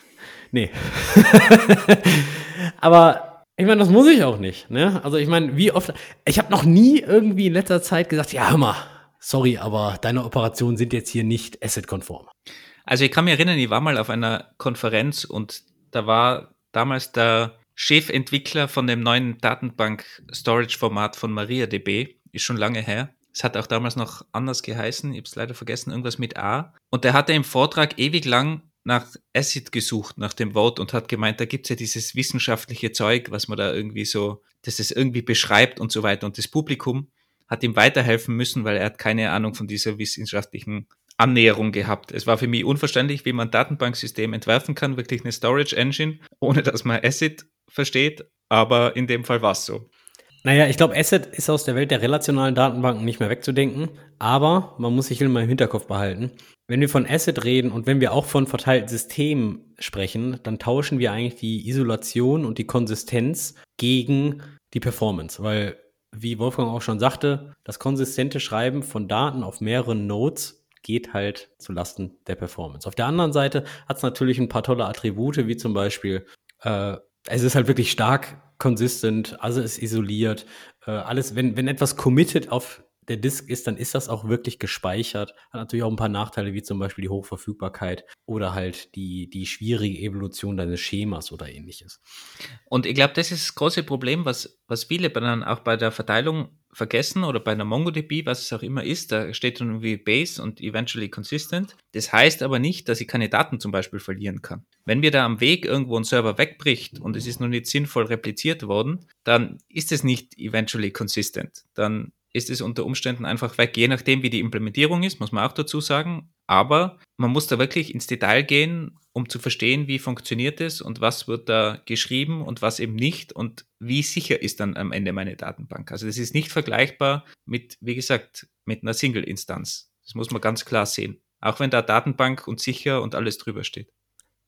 B: Nee. Aber ich meine, das muss ich auch nicht. Ne? Also ich meine, wie oft. Ich habe noch nie irgendwie in letzter Zeit gesagt, ja, hör mal, sorry, aber deine Operationen sind jetzt hier nicht asset-konform.
A: Also ich kann mich erinnern, ich war mal auf einer Konferenz und da war damals der Chefentwickler von dem neuen Datenbank-Storage-Format von MariaDB. Ist schon lange her. Es hat auch damals noch anders geheißen. Ich habe es leider vergessen. Irgendwas mit A. Und der hatte im Vortrag ewig lang nach Acid gesucht, nach dem Wort und hat gemeint, da gibt's ja dieses wissenschaftliche Zeug, was man da irgendwie so, dass es irgendwie beschreibt und so weiter. Und das Publikum hat ihm weiterhelfen müssen, weil er hat keine Ahnung von dieser wissenschaftlichen Annäherung gehabt. Es war für mich unverständlich, wie man ein Datenbanksystem entwerfen kann, wirklich eine Storage Engine, ohne dass man Acid versteht, aber in dem Fall war es so.
B: Naja, ich glaube, Asset ist aus der Welt der relationalen Datenbanken nicht mehr wegzudenken, aber man muss sich immer im Hinterkopf behalten. Wenn wir von Asset reden und wenn wir auch von verteilten Systemen sprechen, dann tauschen wir eigentlich die Isolation und die Konsistenz gegen die Performance, weil, wie Wolfgang auch schon sagte, das konsistente Schreiben von Daten auf mehreren Nodes geht halt zu Lasten der Performance. Auf der anderen Seite hat es natürlich ein paar tolle Attribute, wie zum Beispiel äh, es ist halt wirklich stark consistent, also ist isoliert. Äh, alles, wenn, wenn etwas committed auf der Disk ist, dann ist das auch wirklich gespeichert. Hat natürlich auch ein paar Nachteile, wie zum Beispiel die Hochverfügbarkeit oder halt die, die schwierige Evolution deines Schemas oder ähnliches.
A: Und ich glaube, das ist das große Problem, was, was viele dann auch bei der Verteilung vergessen oder bei einer MongoDB, was es auch immer ist, da steht dann irgendwie Base und eventually consistent. Das heißt aber nicht, dass ich keine Daten zum Beispiel verlieren kann. Wenn mir da am Weg irgendwo ein Server wegbricht und es ist noch nicht sinnvoll repliziert worden, dann ist es nicht eventually consistent. Dann ist es unter Umständen einfach weg, je nachdem, wie die Implementierung ist, muss man auch dazu sagen. Aber man muss da wirklich ins Detail gehen, um zu verstehen, wie funktioniert es und was wird da geschrieben und was eben nicht und wie sicher ist dann am Ende meine Datenbank. Also das ist nicht vergleichbar mit, wie gesagt, mit einer Single-Instanz. Das muss man ganz klar sehen. Auch wenn da Datenbank und sicher und alles drüber steht.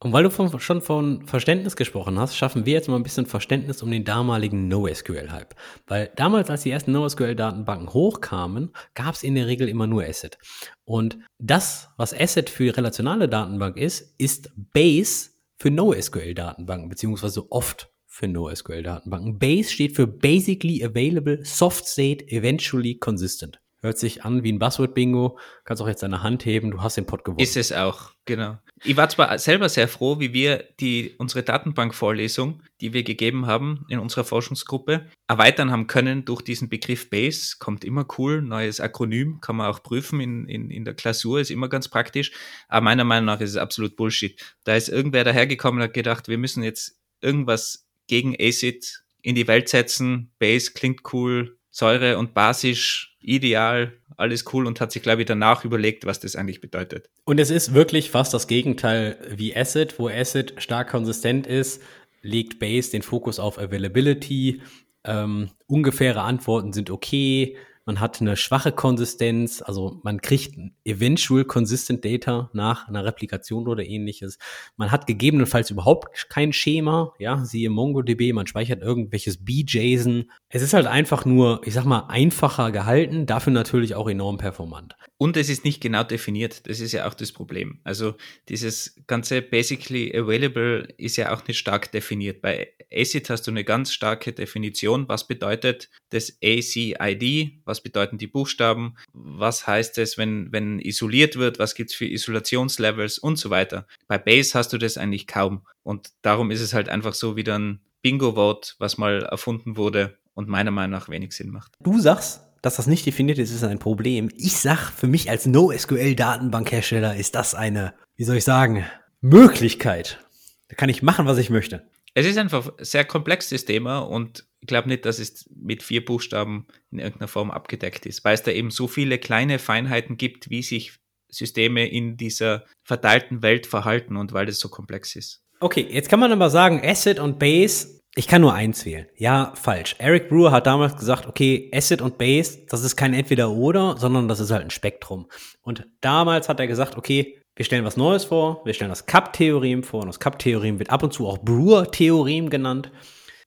B: Und weil du von, schon von Verständnis gesprochen hast, schaffen wir jetzt mal ein bisschen Verständnis um den damaligen NoSQL-Hype. Weil damals, als die ersten NoSQL-Datenbanken hochkamen, gab es in der Regel immer nur Asset. Und das, was Asset für relationale Datenbank ist, ist Base für NoSQL-Datenbanken, beziehungsweise oft für NoSQL-Datenbanken. Base steht für Basically Available Soft State Eventually Consistent. Hört sich an wie ein Buzzword-Bingo. Kannst auch jetzt deine Hand heben, du hast den Pod gewonnen.
A: Ist es auch, genau. Ich war zwar selber sehr froh, wie wir die, unsere Datenbank-Vorlesung, die wir gegeben haben in unserer Forschungsgruppe, erweitern haben können durch diesen Begriff Base. Kommt immer cool, neues Akronym, kann man auch prüfen in, in, in der Klausur, ist immer ganz praktisch. Aber meiner Meinung nach ist es absolut Bullshit. Da ist irgendwer dahergekommen und hat gedacht, wir müssen jetzt irgendwas gegen ACID in die Welt setzen. Base klingt cool, Säure und basisch, ideal, alles cool und hat sich, glaube ich, danach überlegt, was das eigentlich bedeutet.
B: Und es ist wirklich fast das Gegenteil wie Acid, wo Acid stark konsistent ist, legt Base den Fokus auf Availability, ähm, ungefähre Antworten sind okay, man hat eine schwache Konsistenz, also man kriegt eventual consistent Data nach einer Replikation oder ähnliches. Man hat gegebenenfalls überhaupt kein Schema, ja, siehe MongoDB, man speichert irgendwelches BJSON. Es ist halt einfach nur, ich sag mal, einfacher gehalten, dafür natürlich auch enorm performant.
A: Und es ist nicht genau definiert, das ist ja auch das Problem. Also dieses ganze basically available ist ja auch nicht stark definiert. Bei ACID hast du eine ganz starke Definition, was bedeutet das ACID, was bedeuten die Buchstaben, was heißt es, wenn, wenn isoliert wird, was gibt es für Isolationslevels und so weiter. Bei Base hast du das eigentlich kaum. Und darum ist es halt einfach so wieder ein Bingo-Vote, was mal erfunden wurde und meiner Meinung nach wenig Sinn macht.
B: Du sagst, dass das nicht definiert ist, ist ein Problem. Ich sag, für mich als NoSQL-Datenbankhersteller ist das eine, wie soll ich sagen, Möglichkeit. Da kann ich machen, was ich möchte.
A: Es ist einfach ein sehr komplexes Thema und ich glaube nicht, dass es mit vier Buchstaben in irgendeiner Form abgedeckt ist, weil es da eben so viele kleine Feinheiten gibt, wie sich Systeme in dieser verteilten Welt verhalten und weil es so komplex ist.
B: Okay, jetzt kann man aber sagen, Acid und Base, ich kann nur eins wählen. Ja, falsch. Eric Brewer hat damals gesagt, okay, Acid und Base, das ist kein Entweder-Oder, sondern das ist halt ein Spektrum. Und damals hat er gesagt, okay, wir stellen was Neues vor, wir stellen das Cup-Theorem vor und das Cup-Theorem wird ab und zu auch Brewer-Theorem genannt,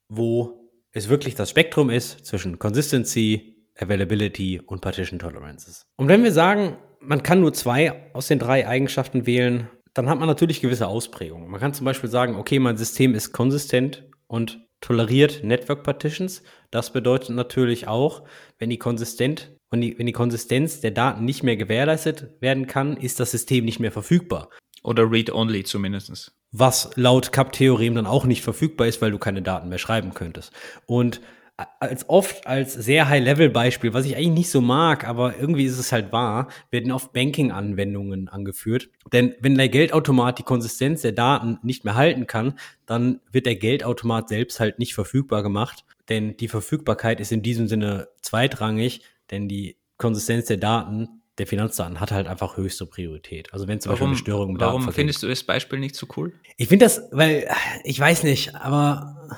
B: wo es wirklich das Spektrum ist zwischen Consistency, Availability und Partition Tolerances. Und wenn wir sagen, man kann nur zwei aus den drei Eigenschaften wählen, dann hat man natürlich gewisse Ausprägungen. Man kann zum Beispiel sagen, okay, mein System ist konsistent und toleriert Network Partitions. Das bedeutet natürlich auch, wenn die konsistent und die, wenn die Konsistenz der Daten nicht mehr gewährleistet werden kann, ist das System nicht mehr verfügbar.
A: Oder read-only zumindest.
B: Was laut CAP-Theorem dann auch nicht verfügbar ist, weil du keine Daten mehr schreiben könntest. Und als oft als sehr High-Level-Beispiel, was ich eigentlich nicht so mag, aber irgendwie ist es halt wahr, werden oft Banking-Anwendungen angeführt. Denn wenn der Geldautomat die Konsistenz der Daten nicht mehr halten kann, dann wird der Geldautomat selbst halt nicht verfügbar gemacht. Denn die Verfügbarkeit ist in diesem Sinne zweitrangig, denn die Konsistenz der Daten, der Finanzdaten, hat halt einfach höchste Priorität. Also wenn zum
A: warum,
B: Beispiel eine Störung
A: im Warum findest du das Beispiel nicht so cool?
B: Ich finde das, weil, ich weiß nicht, aber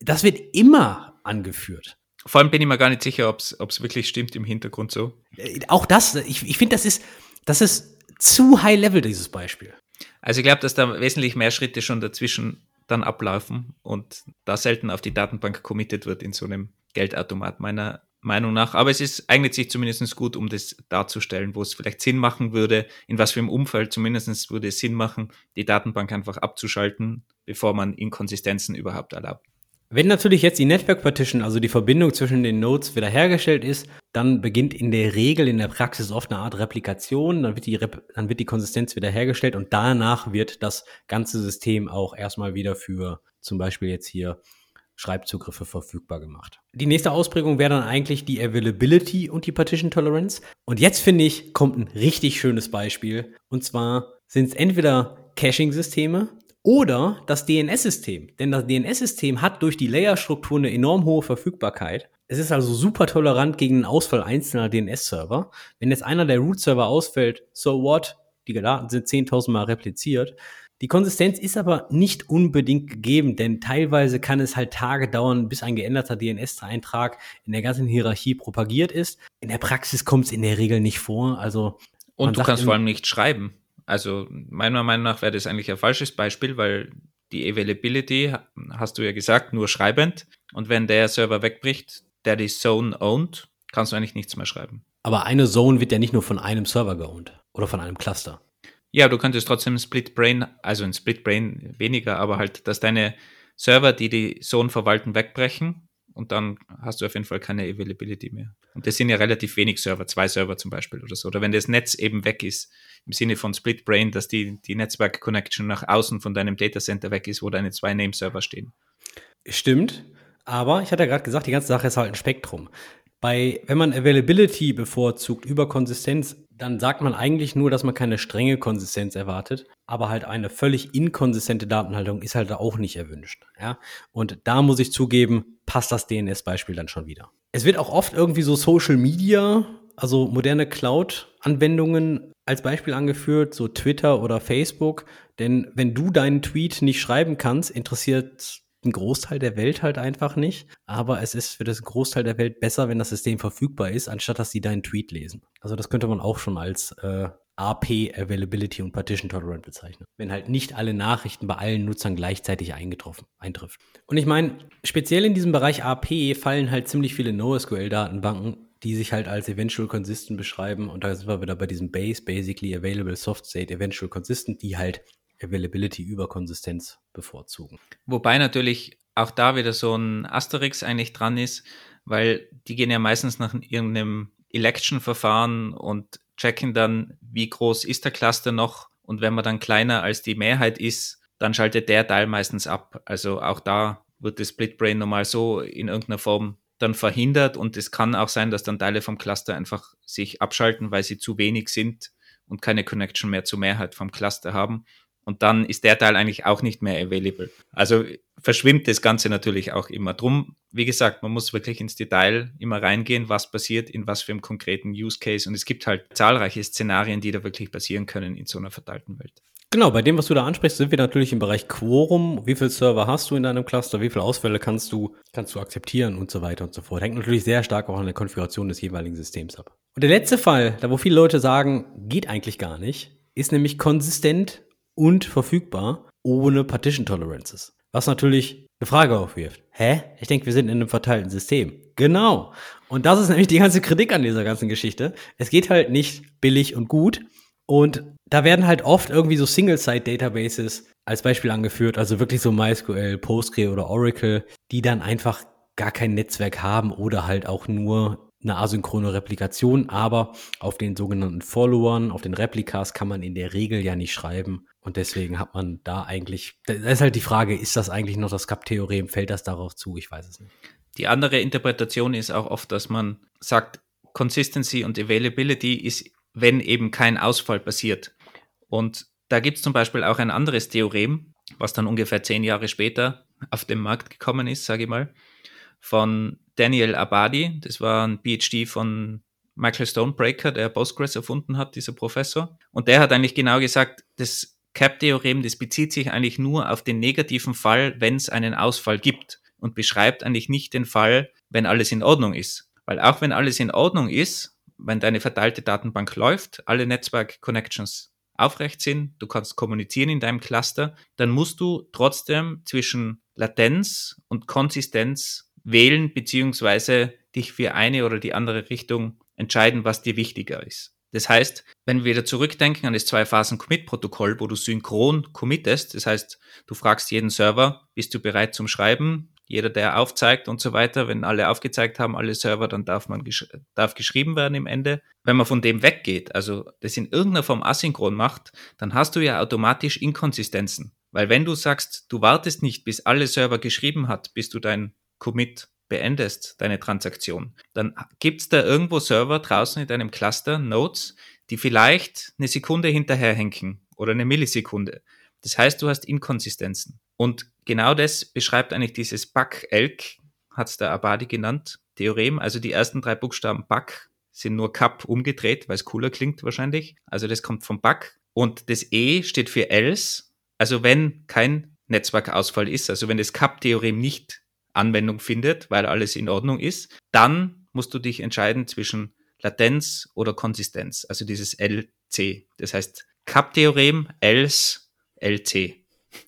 B: das wird immer angeführt.
A: Vor allem bin ich mir gar nicht sicher, ob es wirklich stimmt im Hintergrund so.
B: Äh, auch das, ich, ich finde, das ist, das ist zu high level, dieses Beispiel.
A: Also ich glaube, dass da wesentlich mehr Schritte schon dazwischen dann ablaufen und da selten auf die Datenbank committed wird in so einem Geldautomat, meiner Meinung nach. Aber es ist, eignet sich zumindest gut, um das darzustellen, wo es vielleicht Sinn machen würde, in was für einem Umfeld zumindest würde es Sinn machen, die Datenbank einfach abzuschalten, bevor man Inkonsistenzen überhaupt erlaubt.
B: Wenn natürlich jetzt die Network Partition, also die Verbindung zwischen den Nodes wiederhergestellt ist, dann beginnt in der Regel in der Praxis oft eine Art Replikation, dann wird die, Rep dann wird die Konsistenz wiederhergestellt und danach wird das ganze System auch erstmal wieder für zum Beispiel jetzt hier Schreibzugriffe verfügbar gemacht. Die nächste Ausprägung wäre dann eigentlich die Availability und die Partition Tolerance. Und jetzt finde ich, kommt ein richtig schönes Beispiel. Und zwar sind es entweder Caching-Systeme, oder das DNS-System. Denn das DNS-System hat durch die Layerstruktur eine enorm hohe Verfügbarkeit. Es ist also super tolerant gegen den Ausfall einzelner DNS-Server. Wenn jetzt einer der Root-Server ausfällt, so what? Die Daten sind 10.000 Mal repliziert. Die Konsistenz ist aber nicht unbedingt gegeben, denn teilweise kann es halt Tage dauern, bis ein geänderter DNS-Eintrag in der ganzen Hierarchie propagiert ist. In der Praxis kommt es in der Regel nicht vor. Also
A: und du kannst vor allem nicht schreiben. Also meiner Meinung nach wäre das eigentlich ein falsches Beispiel, weil die Availability, hast du ja gesagt, nur schreibend. Und wenn der Server wegbricht, der die Zone owned, kannst du eigentlich nichts mehr schreiben.
B: Aber eine Zone wird ja nicht nur von einem Server geowned oder von einem Cluster.
A: Ja, du könntest trotzdem Split Brain, also ein Split Brain weniger, aber halt, dass deine Server, die die Zone verwalten, wegbrechen und dann hast du auf jeden Fall keine Availability mehr. Und das sind ja relativ wenig Server, zwei Server zum Beispiel oder so. Oder wenn das Netz eben weg ist, im Sinne von Split Brain, dass die, die Netzwerk-Connection nach außen von deinem Datacenter weg ist, wo deine zwei Name-Server stehen.
B: Stimmt, aber ich hatte ja gerade gesagt, die ganze Sache ist halt ein Spektrum. Bei, wenn man Availability bevorzugt über Konsistenz, dann sagt man eigentlich nur, dass man keine strenge Konsistenz erwartet, aber halt eine völlig inkonsistente Datenhaltung ist halt auch nicht erwünscht. Ja? Und da muss ich zugeben, passt das DNS-Beispiel dann schon wieder. Es wird auch oft irgendwie so Social Media, also moderne Cloud-Anwendungen als Beispiel angeführt, so Twitter oder Facebook. Denn wenn du deinen Tweet nicht schreiben kannst, interessiert ein Großteil der Welt halt einfach nicht. Aber es ist für das Großteil der Welt besser, wenn das System verfügbar ist, anstatt dass sie deinen Tweet lesen. Also das könnte man auch schon als äh, AP Availability und Partition Tolerant bezeichnen. Wenn halt nicht alle Nachrichten bei allen Nutzern gleichzeitig eingetroffen, eintrifft. Und ich meine, speziell in diesem Bereich AP fallen halt ziemlich viele NoSQL-Datenbanken, die sich halt als Eventual Consistent beschreiben. Und da sind wir wieder bei diesem Base, Basically Available Soft State Eventual Consistent, die halt Availability über Konsistenz bevorzugen.
A: Wobei natürlich auch da wieder so ein Asterix eigentlich dran ist, weil die gehen ja meistens nach irgendeinem Election-Verfahren und checken dann, wie groß ist der Cluster noch. Und wenn man dann kleiner als die Mehrheit ist, dann schaltet der Teil meistens ab. Also auch da wird das Split Brain normal so in irgendeiner Form dann verhindert und es kann auch sein, dass dann Teile vom Cluster einfach sich abschalten, weil sie zu wenig sind und keine Connection mehr zur Mehrheit vom Cluster haben und dann ist der Teil eigentlich auch nicht mehr available. Also verschwimmt das Ganze natürlich auch immer. Drum, wie gesagt, man muss wirklich ins Detail immer reingehen, was passiert in was für einem konkreten Use Case. Und es gibt halt zahlreiche Szenarien, die da wirklich passieren können in so einer verteilten Welt.
B: Genau, bei dem, was du da ansprichst, sind wir natürlich im Bereich Quorum. Wie viele Server hast du in deinem Cluster? Wie viele Ausfälle kannst du, kannst du akzeptieren und so weiter und so fort. Hängt natürlich sehr stark auch an der Konfiguration des jeweiligen Systems ab. Und der letzte Fall, da wo viele Leute sagen, geht eigentlich gar nicht, ist nämlich konsistent und verfügbar ohne Partition Tolerances. Was natürlich eine Frage aufwirft. Hä? Ich denke, wir sind in einem verteilten System. Genau. Und das ist nämlich die ganze Kritik an dieser ganzen Geschichte. Es geht halt nicht billig und gut. Und da werden halt oft irgendwie so Single-Site-Databases als Beispiel angeführt, also wirklich so MySQL, Postgre oder Oracle, die dann einfach gar kein Netzwerk haben oder halt auch nur eine asynchrone Replikation, aber auf den sogenannten Followern, auf den Replikas kann man in der Regel ja nicht schreiben. Und deswegen hat man da eigentlich, da ist halt die Frage, ist das eigentlich noch das Cup-Theorem? Fällt das darauf zu? Ich weiß es nicht.
A: Die andere Interpretation ist auch oft, dass man sagt, Consistency und Availability ist, wenn eben kein Ausfall passiert. Und da gibt es zum Beispiel auch ein anderes Theorem, was dann ungefähr zehn Jahre später auf den Markt gekommen ist, sage ich mal, von Daniel Abadi. Das war ein PhD von Michael Stonebreaker, der Postgres erfunden hat, dieser Professor. Und der hat eigentlich genau gesagt, das CAP-Theorem, das bezieht sich eigentlich nur auf den negativen Fall, wenn es einen Ausfall gibt und beschreibt eigentlich nicht den Fall, wenn alles in Ordnung ist. Weil auch wenn alles in Ordnung ist, wenn deine verteilte Datenbank läuft, alle Netzwerk-Connections aufrecht sind, du kannst kommunizieren in deinem Cluster, dann musst du trotzdem zwischen Latenz und Konsistenz wählen, beziehungsweise dich für eine oder die andere Richtung entscheiden, was dir wichtiger ist. Das heißt, wenn wir wieder zurückdenken an das Zwei-Phasen-Commit-Protokoll, wo du synchron committest, das heißt, du fragst jeden Server, bist du bereit zum Schreiben? Jeder, der aufzeigt und so weiter, wenn alle aufgezeigt haben, alle Server, dann darf man gesch darf geschrieben werden im Ende. Wenn man von dem weggeht, also das in irgendeiner Form asynchron macht, dann hast du ja automatisch Inkonsistenzen. Weil wenn du sagst, du wartest nicht, bis alle Server geschrieben hat, bis du dein Commit beendest, deine Transaktion, dann gibt es da irgendwo Server draußen in deinem Cluster, Nodes, die vielleicht eine Sekunde hinterherhängen oder eine Millisekunde. Das heißt, du hast Inkonsistenzen. Und genau das beschreibt eigentlich dieses Bug-Elk, hat es der Abadi genannt, Theorem. Also die ersten drei Buchstaben Bug sind nur Cup umgedreht, weil es cooler klingt wahrscheinlich. Also das kommt vom Bug. Und das E steht für else, also wenn kein Netzwerkausfall ist, also wenn das Cup-Theorem nicht Anwendung findet, weil alles in Ordnung ist, dann musst du dich entscheiden zwischen Latenz oder Konsistenz, also dieses LC. Das heißt Cup-Theorem, else, LC.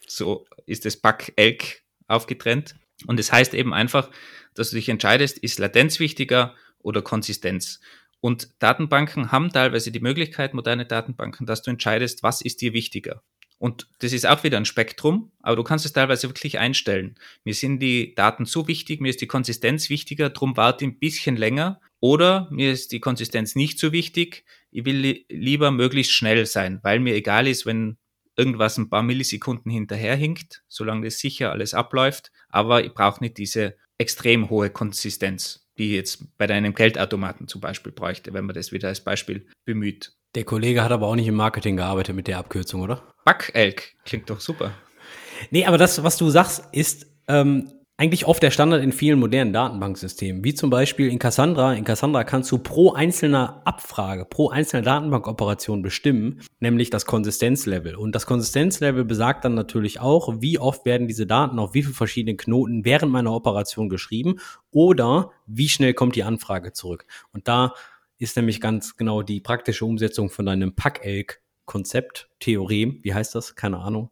A: So ist das Back-Elk aufgetrennt. Und es das heißt eben einfach, dass du dich entscheidest, ist Latenz wichtiger oder Konsistenz. Und Datenbanken haben teilweise die Möglichkeit, moderne Datenbanken, dass du entscheidest, was ist dir wichtiger. Und das ist auch wieder ein Spektrum, aber du kannst es teilweise wirklich einstellen. Mir sind die Daten so wichtig, mir ist die Konsistenz wichtiger, drum warte ein bisschen länger. Oder mir ist die Konsistenz nicht so wichtig, ich will li lieber möglichst schnell sein, weil mir egal ist, wenn irgendwas ein paar Millisekunden hinterherhinkt, solange das sicher alles abläuft. Aber ich brauche nicht diese extrem hohe Konsistenz, die ich jetzt bei deinem Geldautomaten zum Beispiel bräuchte, wenn man das wieder als Beispiel bemüht.
B: Der Kollege hat aber auch nicht im Marketing gearbeitet mit der Abkürzung, oder?
A: Backelk klingt doch super.
B: Nee, aber das, was du sagst, ist ähm, eigentlich oft der Standard in vielen modernen Datenbanksystemen, wie zum Beispiel in Cassandra. In Cassandra kannst du pro einzelner Abfrage, pro einzelner Datenbankoperation bestimmen, nämlich das Konsistenzlevel. Und das Konsistenzlevel besagt dann natürlich auch, wie oft werden diese Daten auf wie viele verschiedene Knoten während meiner Operation geschrieben oder wie schnell kommt die Anfrage zurück. Und da ist nämlich ganz genau die praktische Umsetzung von deinem Pack-Elk-Konzept, Theorem, wie heißt das? Keine Ahnung,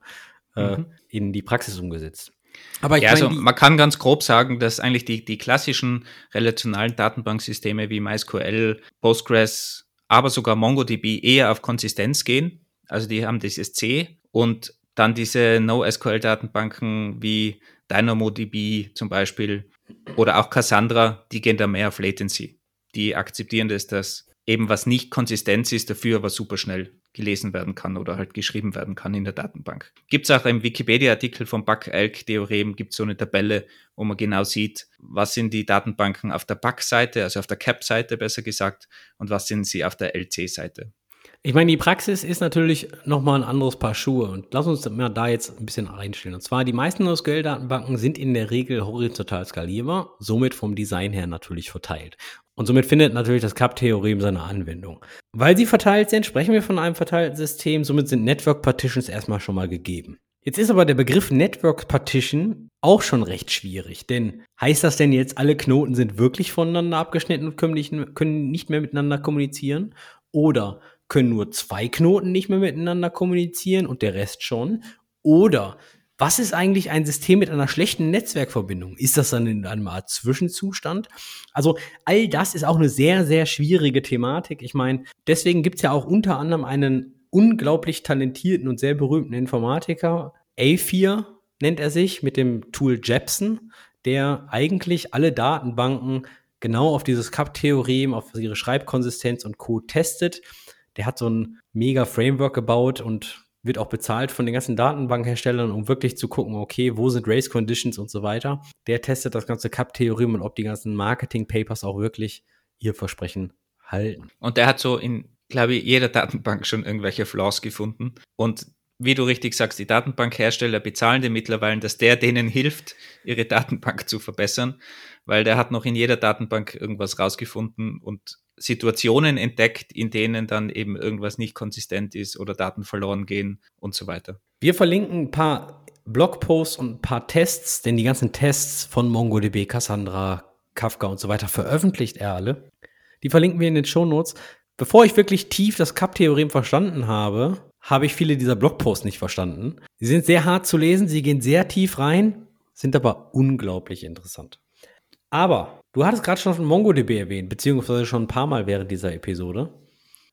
B: äh, mhm. äh, in die Praxis umgesetzt.
A: Aber ja, meine, also man kann ganz grob sagen, dass eigentlich die, die klassischen relationalen Datenbanksysteme wie MySQL, Postgres, aber sogar MongoDB eher auf Konsistenz gehen. Also die haben dieses C und dann diese NoSQL-Datenbanken wie DynamoDB zum Beispiel oder auch Cassandra, die gehen da mehr auf Latency die akzeptieren das, dass eben was nicht Konsistenz ist, dafür aber super schnell gelesen werden kann oder halt geschrieben werden kann in der Datenbank. Gibt es auch im Wikipedia-Artikel vom Buck-Elk-Theorem, gibt es so eine Tabelle, wo man genau sieht, was sind die Datenbanken auf der Buck-Seite, also auf der CAP-Seite besser gesagt, und was sind sie auf der LC-Seite.
B: Ich meine, die Praxis ist natürlich nochmal ein anderes Paar Schuhe und lass uns da jetzt ein bisschen einstellen. Und zwar, die meisten NoSQL-Datenbanken sind in der Regel horizontal skalierbar, somit vom Design her natürlich verteilt. Und somit findet natürlich das CAP-Theorem seine Anwendung. Weil sie verteilt sind, sprechen wir von einem verteilten System, somit sind Network Partitions erstmal schon mal gegeben. Jetzt ist aber der Begriff Network Partition auch schon recht schwierig, denn heißt das denn jetzt, alle Knoten sind wirklich voneinander abgeschnitten und können nicht, können nicht mehr miteinander kommunizieren? Oder können nur zwei Knoten nicht mehr miteinander kommunizieren und der Rest schon? Oder was ist eigentlich ein System mit einer schlechten Netzwerkverbindung? Ist das dann in einem Art Zwischenzustand? Also all das ist auch eine sehr, sehr schwierige Thematik. Ich meine, deswegen gibt es ja auch unter anderem einen unglaublich talentierten und sehr berühmten Informatiker, A4 nennt er sich, mit dem Tool Jepson, der eigentlich alle Datenbanken genau auf dieses CAP-Theorem, auf ihre Schreibkonsistenz und Code testet. Der hat so ein mega Framework gebaut und wird auch bezahlt von den ganzen Datenbankherstellern, um wirklich zu gucken, okay, wo sind Race Conditions und so weiter. Der testet das ganze Cup-Theorem und ob die ganzen Marketing-Papers auch wirklich ihr Versprechen halten.
A: Und der hat so in, glaube ich, jeder Datenbank schon irgendwelche Flaws gefunden. Und wie du richtig sagst, die Datenbankhersteller bezahlen den mittlerweile, dass der denen hilft, ihre Datenbank zu verbessern, weil der hat noch in jeder Datenbank irgendwas rausgefunden und Situationen entdeckt, in denen dann eben irgendwas nicht konsistent ist oder Daten verloren gehen und so weiter.
B: Wir verlinken ein paar Blogposts und ein paar Tests, denn die ganzen Tests von MongoDB, Cassandra, Kafka und so weiter veröffentlicht er alle. Die verlinken wir in den Show Notes. Bevor ich wirklich tief das CAP-Theorem verstanden habe, habe ich viele dieser Blogposts nicht verstanden. Sie sind sehr hart zu lesen, sie gehen sehr tief rein, sind aber unglaublich interessant. Aber Du hattest gerade schon MongoDB erwähnt, beziehungsweise schon ein paar Mal während dieser Episode.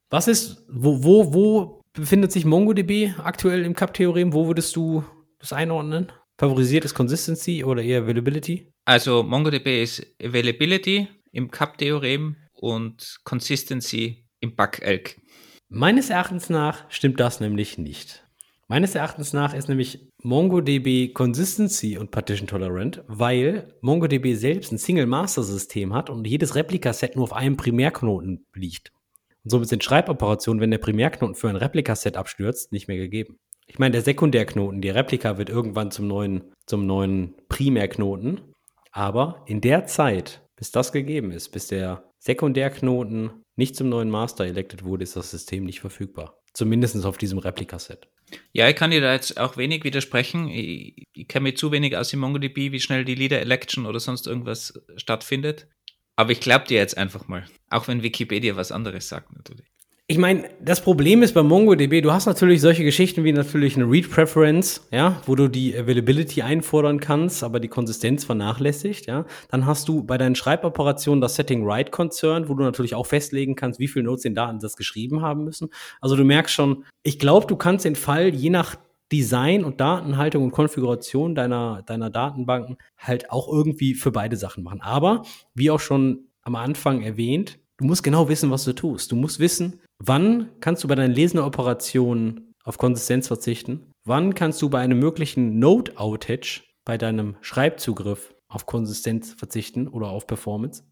B: Was ist, wo, wo, wo befindet sich MongoDB aktuell im Cup-Theorem? Wo würdest du das einordnen? Favorisiert es Consistency oder eher Availability?
A: Also MongoDB ist Availability im Cup-Theorem und Consistency im Bug-Elk.
B: Meines Erachtens nach stimmt das nämlich nicht. Meines Erachtens nach ist nämlich MongoDB Consistency und Partition Tolerant, weil MongoDB selbst ein Single-Master-System hat und jedes Replikaset nur auf einem Primärknoten liegt. Und somit sind Schreiboperationen, wenn der Primärknoten für ein Replikaset abstürzt, nicht mehr gegeben. Ich meine, der Sekundärknoten, die Replika wird irgendwann zum neuen, zum neuen Primärknoten. Aber in der Zeit, bis das gegeben ist, bis der Sekundärknoten nicht zum neuen Master elected wurde, ist das System nicht verfügbar. Zumindest auf diesem Replikaset.
A: Ja, ich kann dir da jetzt auch wenig widersprechen. Ich, ich kenne mich zu wenig aus dem MongoDB, wie schnell die Leader Election oder sonst irgendwas stattfindet. Aber ich glaube dir jetzt einfach mal. Auch wenn Wikipedia was anderes sagt, natürlich.
B: Ich meine, das Problem ist bei MongoDB, du hast natürlich solche Geschichten wie natürlich eine Read Preference, ja, wo du die Availability einfordern kannst, aber die Konsistenz vernachlässigt, ja. Dann hast du bei deinen Schreiboperationen das Setting Write Concern, wo du natürlich auch festlegen kannst, wie viele Nodes den Datensatz geschrieben haben müssen. Also du merkst schon, ich glaube, du kannst den Fall je nach Design und Datenhaltung und Konfiguration deiner, deiner Datenbanken halt auch irgendwie für beide Sachen machen. Aber wie auch schon am Anfang erwähnt, du musst genau wissen, was du tust. Du musst wissen, wann kannst du bei deinen Lesenden-Operationen auf Konsistenz verzichten, wann kannst du bei einem möglichen Node-Outage bei deinem Schreibzugriff auf Konsistenz verzichten oder auf Performance.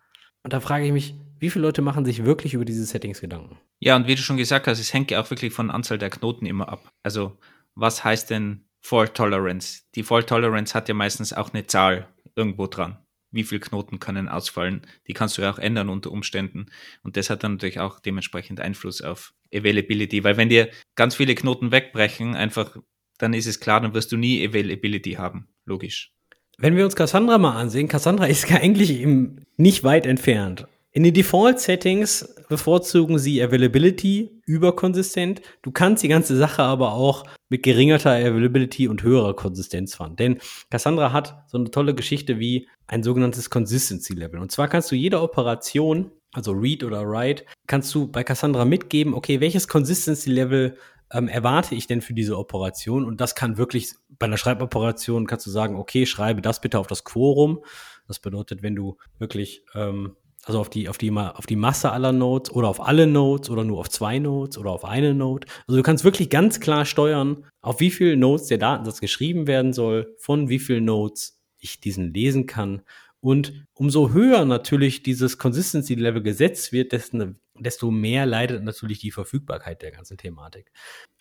B: Und da frage ich mich, wie viele Leute machen sich wirklich über diese Settings Gedanken?
A: Ja, und wie du schon gesagt hast, es hängt ja auch wirklich von der Anzahl der Knoten immer ab. Also, was heißt denn Fault Tolerance? Die Fault Tolerance hat ja meistens auch eine Zahl irgendwo dran. Wie viele Knoten können ausfallen? Die kannst du ja auch ändern unter Umständen. Und das hat dann natürlich auch dementsprechend Einfluss auf Availability, weil wenn dir ganz viele Knoten wegbrechen, einfach, dann ist es klar, dann wirst du nie Availability haben. Logisch.
B: Wenn wir uns Cassandra mal ansehen, Cassandra ist ja eigentlich eben nicht weit entfernt. In den Default-Settings bevorzugen sie Availability über konsistent. Du kannst die ganze Sache aber auch mit geringerter Availability und höherer Konsistenz fahren. Denn Cassandra hat so eine tolle Geschichte wie ein sogenanntes Consistency Level. Und zwar kannst du jede Operation, also Read oder Write, kannst du bei Cassandra mitgeben, okay, welches Consistency Level ähm, erwarte ich denn für diese Operation? Und das kann wirklich, bei einer Schreiboperation kannst du sagen, okay, schreibe das bitte auf das Quorum. Das bedeutet, wenn du wirklich, ähm, also auf die, auf die, auf die Masse aller Nodes oder auf alle Nodes oder nur auf zwei Nodes oder auf eine Node. Also du kannst wirklich ganz klar steuern, auf wie viele Nodes der Datensatz geschrieben werden soll, von wie vielen Nodes ich diesen lesen kann. Und umso höher natürlich dieses Consistency Level gesetzt wird, desto, mehr leidet natürlich die Verfügbarkeit der ganzen Thematik.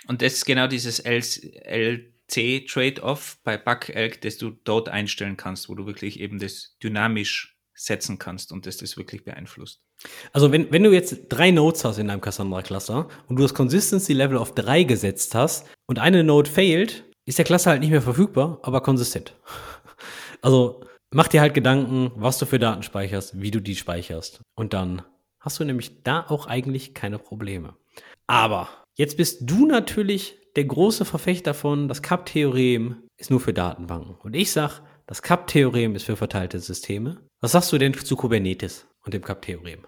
A: Und das ist genau dieses LC-Trade-off bei Bug-Elk, das du dort einstellen kannst, wo du wirklich eben das dynamisch setzen kannst und das das wirklich beeinflusst.
B: Also wenn, wenn du jetzt drei Nodes hast in deinem Cassandra-Cluster und du das Consistency-Level auf drei gesetzt hast und eine Node failt, ist der Cluster halt nicht mehr verfügbar, aber konsistent. Also mach dir halt Gedanken, was du für Daten speicherst, wie du die speicherst. Und dann hast du nämlich da auch eigentlich keine Probleme. Aber jetzt bist du natürlich der große Verfechter davon, das CAP-Theorem ist nur für Datenbanken. Und ich sag, das CAP-Theorem ist für verteilte Systeme. Was sagst du denn zu Kubernetes und dem CAP-Theorem?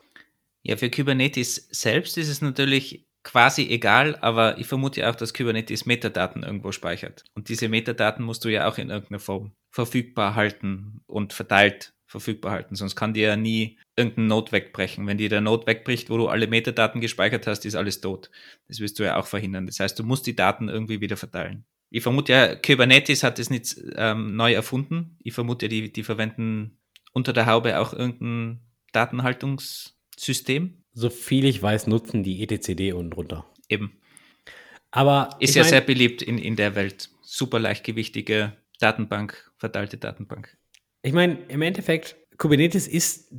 A: Ja, für Kubernetes selbst ist es natürlich quasi egal, aber ich vermute auch, dass Kubernetes Metadaten irgendwo speichert. Und diese Metadaten musst du ja auch in irgendeiner Form verfügbar halten und verteilt verfügbar halten. Sonst kann dir ja nie irgendein Node wegbrechen. Wenn dir der Node wegbricht, wo du alle Metadaten gespeichert hast, ist alles tot. Das wirst du ja auch verhindern. Das heißt, du musst die Daten irgendwie wieder verteilen. Ich vermute ja, Kubernetes hat es nicht ähm, neu erfunden. Ich vermute, die, die verwenden unter der Haube auch irgendein Datenhaltungssystem
B: so viel ich weiß, nutzen die etcd unten drunter.
A: Eben.
B: Aber
A: ist ja mein, sehr beliebt in, in der Welt. Super leichtgewichtige Datenbank, verteilte Datenbank.
B: Ich meine, im Endeffekt, Kubernetes ist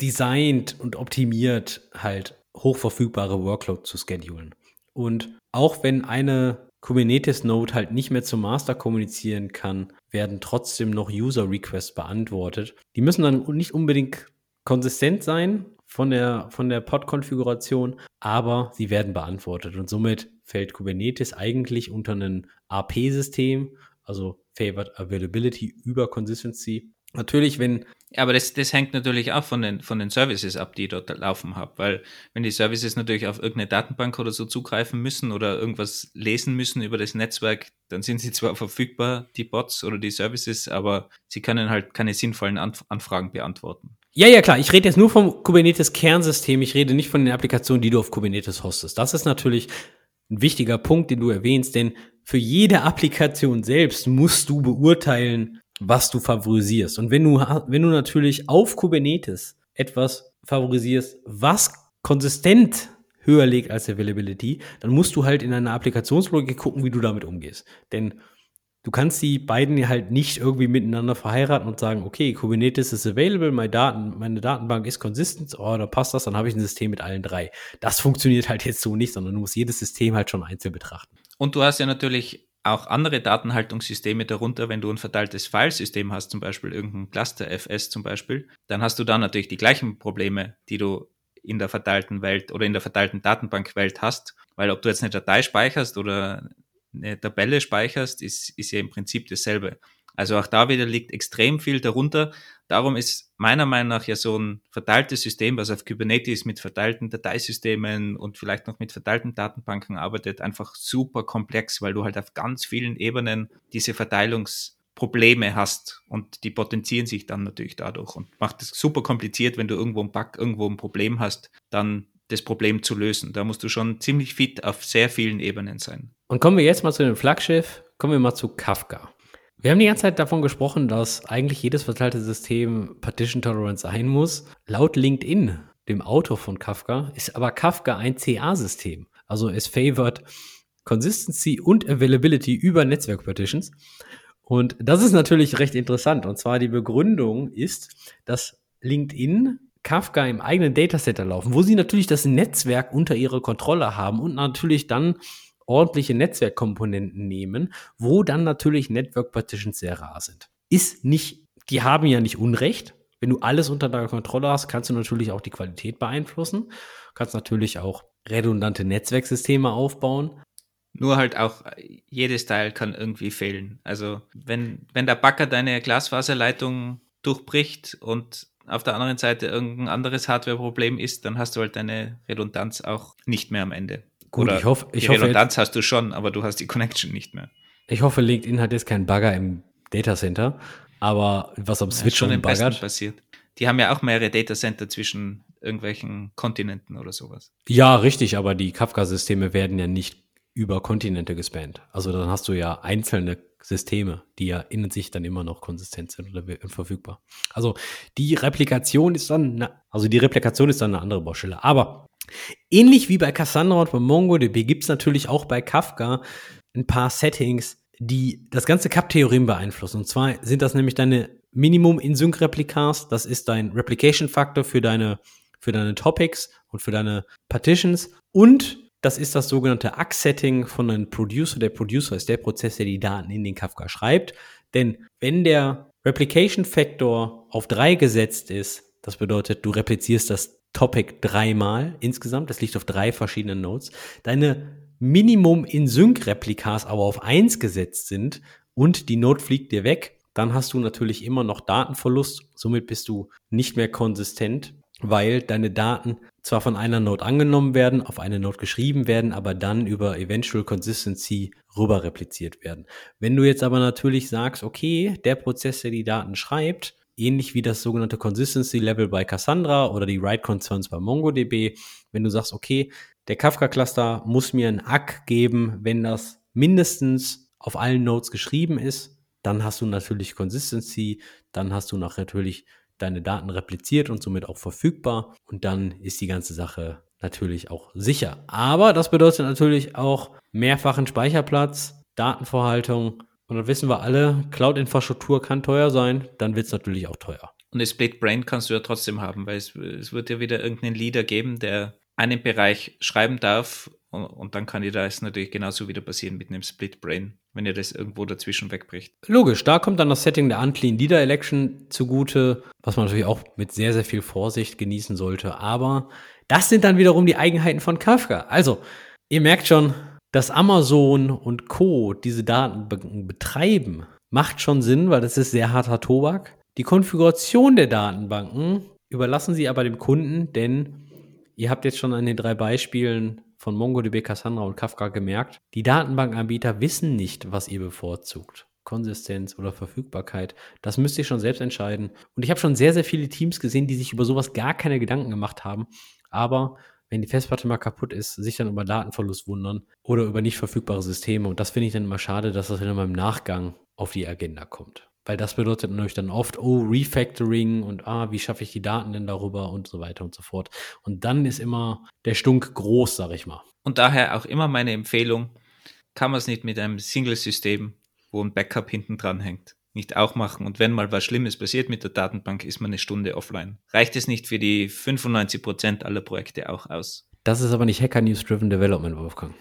B: designt und optimiert halt hochverfügbare Workload zu schedulen. Und auch wenn eine Kubernetes-Node halt nicht mehr zum Master kommunizieren kann, werden trotzdem noch User-Requests beantwortet. Die müssen dann nicht unbedingt konsistent sein, von der, von der Pod-Konfiguration, aber sie werden beantwortet. Und somit fällt Kubernetes eigentlich unter ein AP-System, also Favored Availability über Consistency. Natürlich, wenn.
A: Aber das, das hängt natürlich auch von den, von den Services ab, die dort laufen haben, weil wenn die Services natürlich auf irgendeine Datenbank oder so zugreifen müssen oder irgendwas lesen müssen über das Netzwerk, dann sind sie zwar verfügbar, die Bots oder die Services, aber sie können halt keine sinnvollen Anf Anfragen beantworten.
B: Ja, ja, klar. Ich rede jetzt nur vom Kubernetes-Kernsystem. Ich rede nicht von den Applikationen, die du auf Kubernetes hostest. Das ist natürlich ein wichtiger Punkt, den du erwähnst, denn für jede Applikation selbst musst du beurteilen, was du favorisierst. Und wenn du, wenn du natürlich auf Kubernetes etwas favorisierst, was konsistent höher liegt als Availability, dann musst du halt in einer Applikationslogik gucken, wie du damit umgehst. Denn du kannst die beiden halt nicht irgendwie miteinander verheiraten und sagen, okay, Kubernetes ist available, meine, Daten, meine Datenbank ist consistent, oh, da passt das, dann habe ich ein System mit allen drei. Das funktioniert halt jetzt so nicht, sondern du musst jedes System halt schon einzeln betrachten.
A: Und du hast ja natürlich auch andere Datenhaltungssysteme darunter, wenn du ein verteiltes Filesystem hast, zum Beispiel irgendein Cluster FS zum Beispiel, dann hast du da natürlich die gleichen Probleme, die du in der verteilten Welt oder in der verteilten Datenbankwelt hast. Weil ob du jetzt eine Datei speicherst oder eine Tabelle speicherst, ist, ist ja im Prinzip dasselbe. Also auch da wieder liegt extrem viel darunter. Darum ist meiner Meinung nach ja so ein verteiltes System, was auf Kubernetes mit verteilten Dateisystemen und vielleicht noch mit verteilten Datenbanken arbeitet, einfach super komplex, weil du halt auf ganz vielen Ebenen diese Verteilungsprobleme hast und die potenzieren sich dann natürlich dadurch und macht es super kompliziert, wenn du irgendwo einen Bug, irgendwo ein Problem hast, dann das Problem zu lösen. Da musst du schon ziemlich fit auf sehr vielen Ebenen sein.
B: Und kommen wir jetzt mal zu dem Flaggschiff, kommen wir mal zu Kafka. Wir haben die ganze Zeit davon gesprochen, dass eigentlich jedes verteilte System Partition Tolerant sein muss. Laut LinkedIn, dem Autor von Kafka, ist aber Kafka ein CA-System. Also es favored Consistency und Availability über Netzwerk Partitions. Und das ist natürlich recht interessant. Und zwar die Begründung ist, dass LinkedIn Kafka im eigenen Datacenter laufen, wo sie natürlich das Netzwerk unter ihrer Kontrolle haben und natürlich dann ordentliche Netzwerkkomponenten nehmen, wo dann natürlich Network Partitions sehr rar sind. Ist nicht, die haben ja nicht Unrecht. Wenn du alles unter deiner Kontrolle hast, kannst du natürlich auch die Qualität beeinflussen. Kannst natürlich auch redundante Netzwerksysteme aufbauen.
A: Nur halt auch, jedes Teil kann irgendwie fehlen. Also, wenn, wenn der Backer deine Glasfaserleitung durchbricht und auf der anderen Seite irgendein anderes Hardware-Problem ist, dann hast du halt deine Redundanz auch nicht mehr am Ende.
B: Gut,
A: Oder
B: ich hoffe, ich
A: die
B: hoffe,
A: Redundanz hast du schon, aber du hast die Connection nicht mehr.
B: ich hoffe, LinkedIn hat jetzt keinen Bagger im Datacenter, aber was am Switch
A: schon
B: schon
A: im
B: baggert.
A: passiert. Die haben ja auch mehrere Datacenter zwischen irgendwelchen Kontinenten oder sowas.
B: Ja, richtig, aber die Kafka-Systeme werden ja nicht über Kontinente gespannt. Also dann hast du ja einzelne Systeme, die ja in sich dann immer noch konsistent sind oder verfügbar. Also die Replikation ist dann, na, also die Replikation ist dann eine andere Baustelle. Aber ähnlich wie bei Cassandra und bei MongoDB gibt es natürlich auch bei Kafka ein paar Settings, die das ganze Cup-Theorem beeinflussen. Und zwar sind das nämlich deine Minimum-in-Sync-Replikas. Das ist dein Replication-Faktor für deine, für deine Topics und für deine Partitions. Und das ist das sogenannte ACK-Setting von einem Producer. Der Producer ist der Prozess, der die Daten in den Kafka schreibt. Denn wenn der Replication Factor auf drei gesetzt ist, das bedeutet, du replizierst das Topic dreimal insgesamt, das liegt auf drei verschiedenen Nodes, deine Minimum in Sync-Replikas aber auf eins gesetzt sind und die Node fliegt dir weg, dann hast du natürlich immer noch Datenverlust. Somit bist du nicht mehr konsistent, weil deine Daten zwar von einer Node angenommen werden, auf eine Node geschrieben werden, aber dann über Eventual Consistency rüber repliziert werden. Wenn du jetzt aber natürlich sagst, okay, der Prozess, der die Daten schreibt, ähnlich wie das sogenannte Consistency Level bei Cassandra oder die Write Concerns bei MongoDB, wenn du sagst, okay, der Kafka-Cluster muss mir ein ACK geben, wenn das mindestens auf allen Nodes geschrieben ist, dann hast du natürlich Consistency, dann hast du natürlich deine Daten repliziert und somit auch verfügbar und dann ist die ganze Sache natürlich auch sicher. Aber das bedeutet natürlich auch mehrfachen Speicherplatz, Datenvorhaltung und dann wissen wir alle, Cloud-Infrastruktur kann teuer sein, dann wird es natürlich auch teuer.
A: Und das Split Brain kannst du ja trotzdem haben, weil es, es wird ja wieder irgendeinen Leader geben, der einen Bereich schreiben darf und, und dann kann dir das natürlich genauso wieder passieren mit einem Split Brain, wenn ihr das irgendwo dazwischen wegbricht.
B: Logisch, da kommt dann das Setting der Unclean Leader Election zugute, was man natürlich auch mit sehr, sehr viel Vorsicht genießen sollte. Aber das sind dann wiederum die Eigenheiten von Kafka. Also, ihr merkt schon, dass Amazon und Co. diese Datenbanken betreiben, macht schon Sinn, weil das ist sehr harter Tobak. Die Konfiguration der Datenbanken überlassen sie aber dem Kunden, denn ihr habt jetzt schon an den drei Beispielen von MongoDB, Cassandra und Kafka gemerkt, die Datenbankanbieter wissen nicht, was ihr bevorzugt. Konsistenz oder Verfügbarkeit. Das müsst ihr schon selbst entscheiden. Und ich habe schon sehr, sehr viele Teams gesehen, die sich über sowas gar keine Gedanken gemacht haben. Aber wenn die Festplatte mal kaputt ist, sich dann über Datenverlust wundern oder über nicht verfügbare Systeme. Und das finde ich dann immer schade, dass das dann mal im Nachgang auf die Agenda kommt. Weil das bedeutet natürlich dann oft, oh, Refactoring und ah, wie schaffe ich die Daten denn darüber und so weiter und so fort. Und dann ist immer der Stunk groß, sag ich mal.
A: Und daher auch immer meine Empfehlung, kann man es nicht mit einem Single-System, wo ein Backup hinten dran hängt, nicht auch machen. Und wenn mal was Schlimmes passiert mit der Datenbank, ist man eine Stunde offline. Reicht es nicht für die 95% aller Projekte auch aus?
B: Das ist aber nicht Hacker News Driven Development, Wolfgang.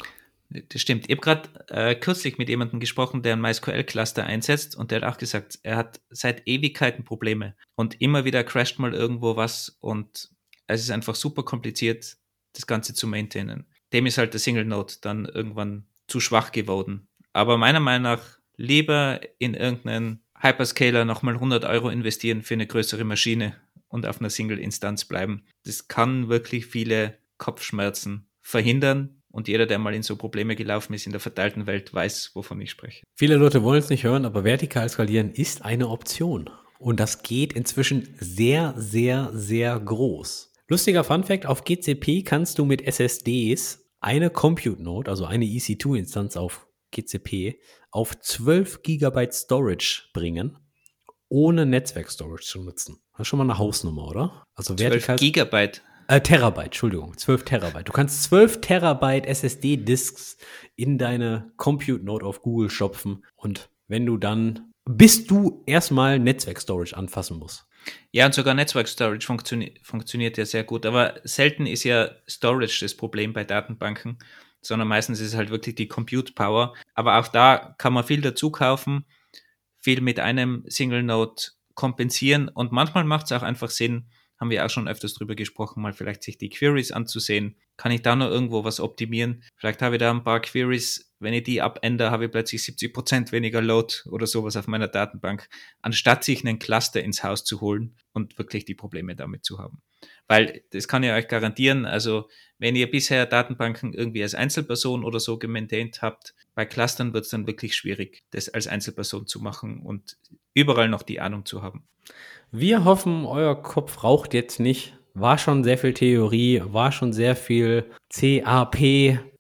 A: Das stimmt. Ich habe gerade äh, kürzlich mit jemandem gesprochen, der ein MySQL-Cluster einsetzt und der hat auch gesagt, er hat seit Ewigkeiten Probleme und immer wieder crasht mal irgendwo was und es ist einfach super kompliziert, das Ganze zu maintainen. Dem ist halt der Single Node dann irgendwann zu schwach geworden. Aber meiner Meinung nach lieber in irgendeinen Hyperscaler nochmal 100 Euro investieren für eine größere Maschine und auf einer Single-Instanz bleiben. Das kann wirklich viele Kopfschmerzen verhindern. Und jeder, der mal in so Probleme gelaufen ist in der verteilten Welt, weiß, wovon ich spreche.
B: Viele Leute wollen es nicht hören, aber vertikal skalieren ist eine Option. Und das geht inzwischen sehr, sehr, sehr groß. Lustiger Fun Fact, auf GCP kannst du mit SSDs eine Compute Node, also eine EC2-Instanz auf GCP, auf 12 GB Storage bringen, ohne Netzwerk-Storage zu nutzen. Das ist schon mal eine Hausnummer, oder?
A: Also 12 vertikal. Gigabyte.
B: Äh, Terabyte, Entschuldigung, 12 Terabyte. Du kannst 12 Terabyte SSD-Disks in deine Compute Node auf Google stopfen und wenn du dann, bis du erstmal Netzwerk-Storage anfassen musst.
A: Ja, und sogar Netzwerk Storage funktio funktioniert ja sehr gut. Aber selten ist ja Storage das Problem bei Datenbanken, sondern meistens ist es halt wirklich die Compute Power. Aber auch da kann man viel dazu kaufen, viel mit einem Single Node kompensieren und manchmal macht es auch einfach Sinn, haben wir auch schon öfters drüber gesprochen, mal vielleicht sich die Queries anzusehen. Kann ich da noch irgendwo was optimieren? Vielleicht habe ich da ein paar Queries, wenn ich die abändere, habe ich plötzlich 70 Prozent weniger Load oder sowas auf meiner Datenbank, anstatt sich einen Cluster ins Haus zu holen und wirklich die Probleme damit zu haben. Weil das kann ich euch garantieren, also wenn ihr bisher Datenbanken irgendwie als Einzelperson oder so gemaintaint habt, bei Clustern wird es dann wirklich schwierig, das als Einzelperson zu machen und überall noch die Ahnung zu haben.
B: Wir hoffen, euer Kopf raucht jetzt nicht. War schon sehr viel Theorie, war schon sehr viel CAP,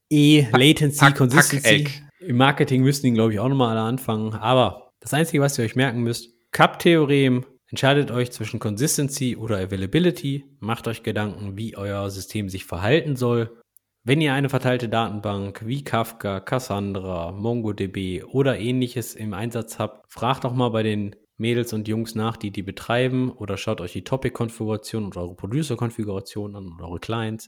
B: E, Latency, Pack, Consistency. Pack Im Marketing müssten ihn, glaube ich, auch nochmal alle anfangen. Aber das Einzige, was ihr euch merken müsst, Cup-Theorem, entscheidet euch zwischen Consistency oder Availability, macht euch Gedanken, wie euer System sich verhalten soll. Wenn ihr eine verteilte Datenbank wie Kafka, Cassandra, MongoDB oder ähnliches im Einsatz habt, fragt doch mal bei den Mädels und Jungs nach, die die betreiben oder schaut euch die Topic-Konfiguration und eure Producer-Konfiguration an und eure Clients.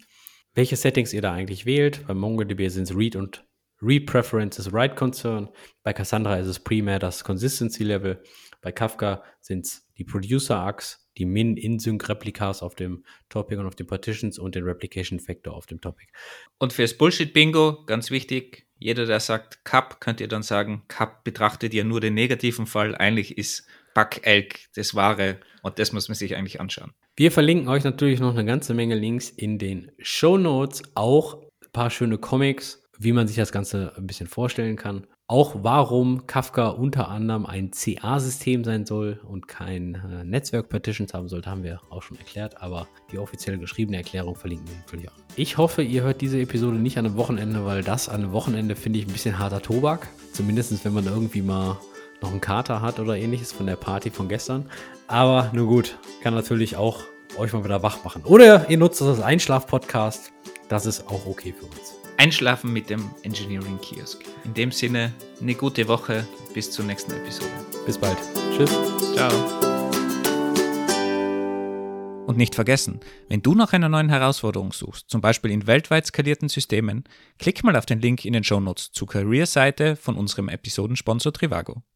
B: Welche Settings ihr da eigentlich wählt. Bei MongoDB sind es Read und Read Preferences Write Concern. Bei Cassandra ist es primär das Consistency Level. Bei Kafka sind es die Producer Arcs, die Min-In-Sync-Replikas auf dem Topic und auf den Partitions und den Replication Factor auf dem Topic.
A: Und fürs Bullshit-Bingo, ganz wichtig, jeder, der sagt Cup, könnt ihr dann sagen, Cup betrachtet ihr nur den negativen Fall. Eigentlich ist Backelk das Wahre und das muss man sich eigentlich anschauen.
B: Wir verlinken euch natürlich noch eine ganze Menge Links in den Show Notes, auch ein paar schöne Comics, wie man sich das Ganze ein bisschen vorstellen kann. Auch warum Kafka unter anderem ein CA-System sein soll und kein äh, Netzwerk-Partitions haben sollte, haben wir auch schon erklärt, aber die offiziell geschriebene Erklärung verlinken wir natürlich auch. Ich hoffe, ihr hört diese Episode nicht an einem Wochenende, weil das an einem Wochenende finde ich ein bisschen harter Tobak. Zumindest wenn man irgendwie mal noch einen Kater hat oder ähnliches von der Party von gestern. Aber nur gut, kann natürlich auch euch mal wieder wach machen. Oder ihr nutzt das als Einschlaf-Podcast. Das ist auch okay für uns.
A: Einschlafen mit dem Engineering Kiosk. In dem Sinne, eine gute Woche. Bis zur nächsten Episode.
B: Bis bald. Tschüss.
A: Ciao. Und nicht vergessen, wenn du nach einer neuen Herausforderung suchst, zum Beispiel in weltweit skalierten Systemen, klick mal auf den Link in den Shownotes zur Career-Seite von unserem Episodensponsor Trivago.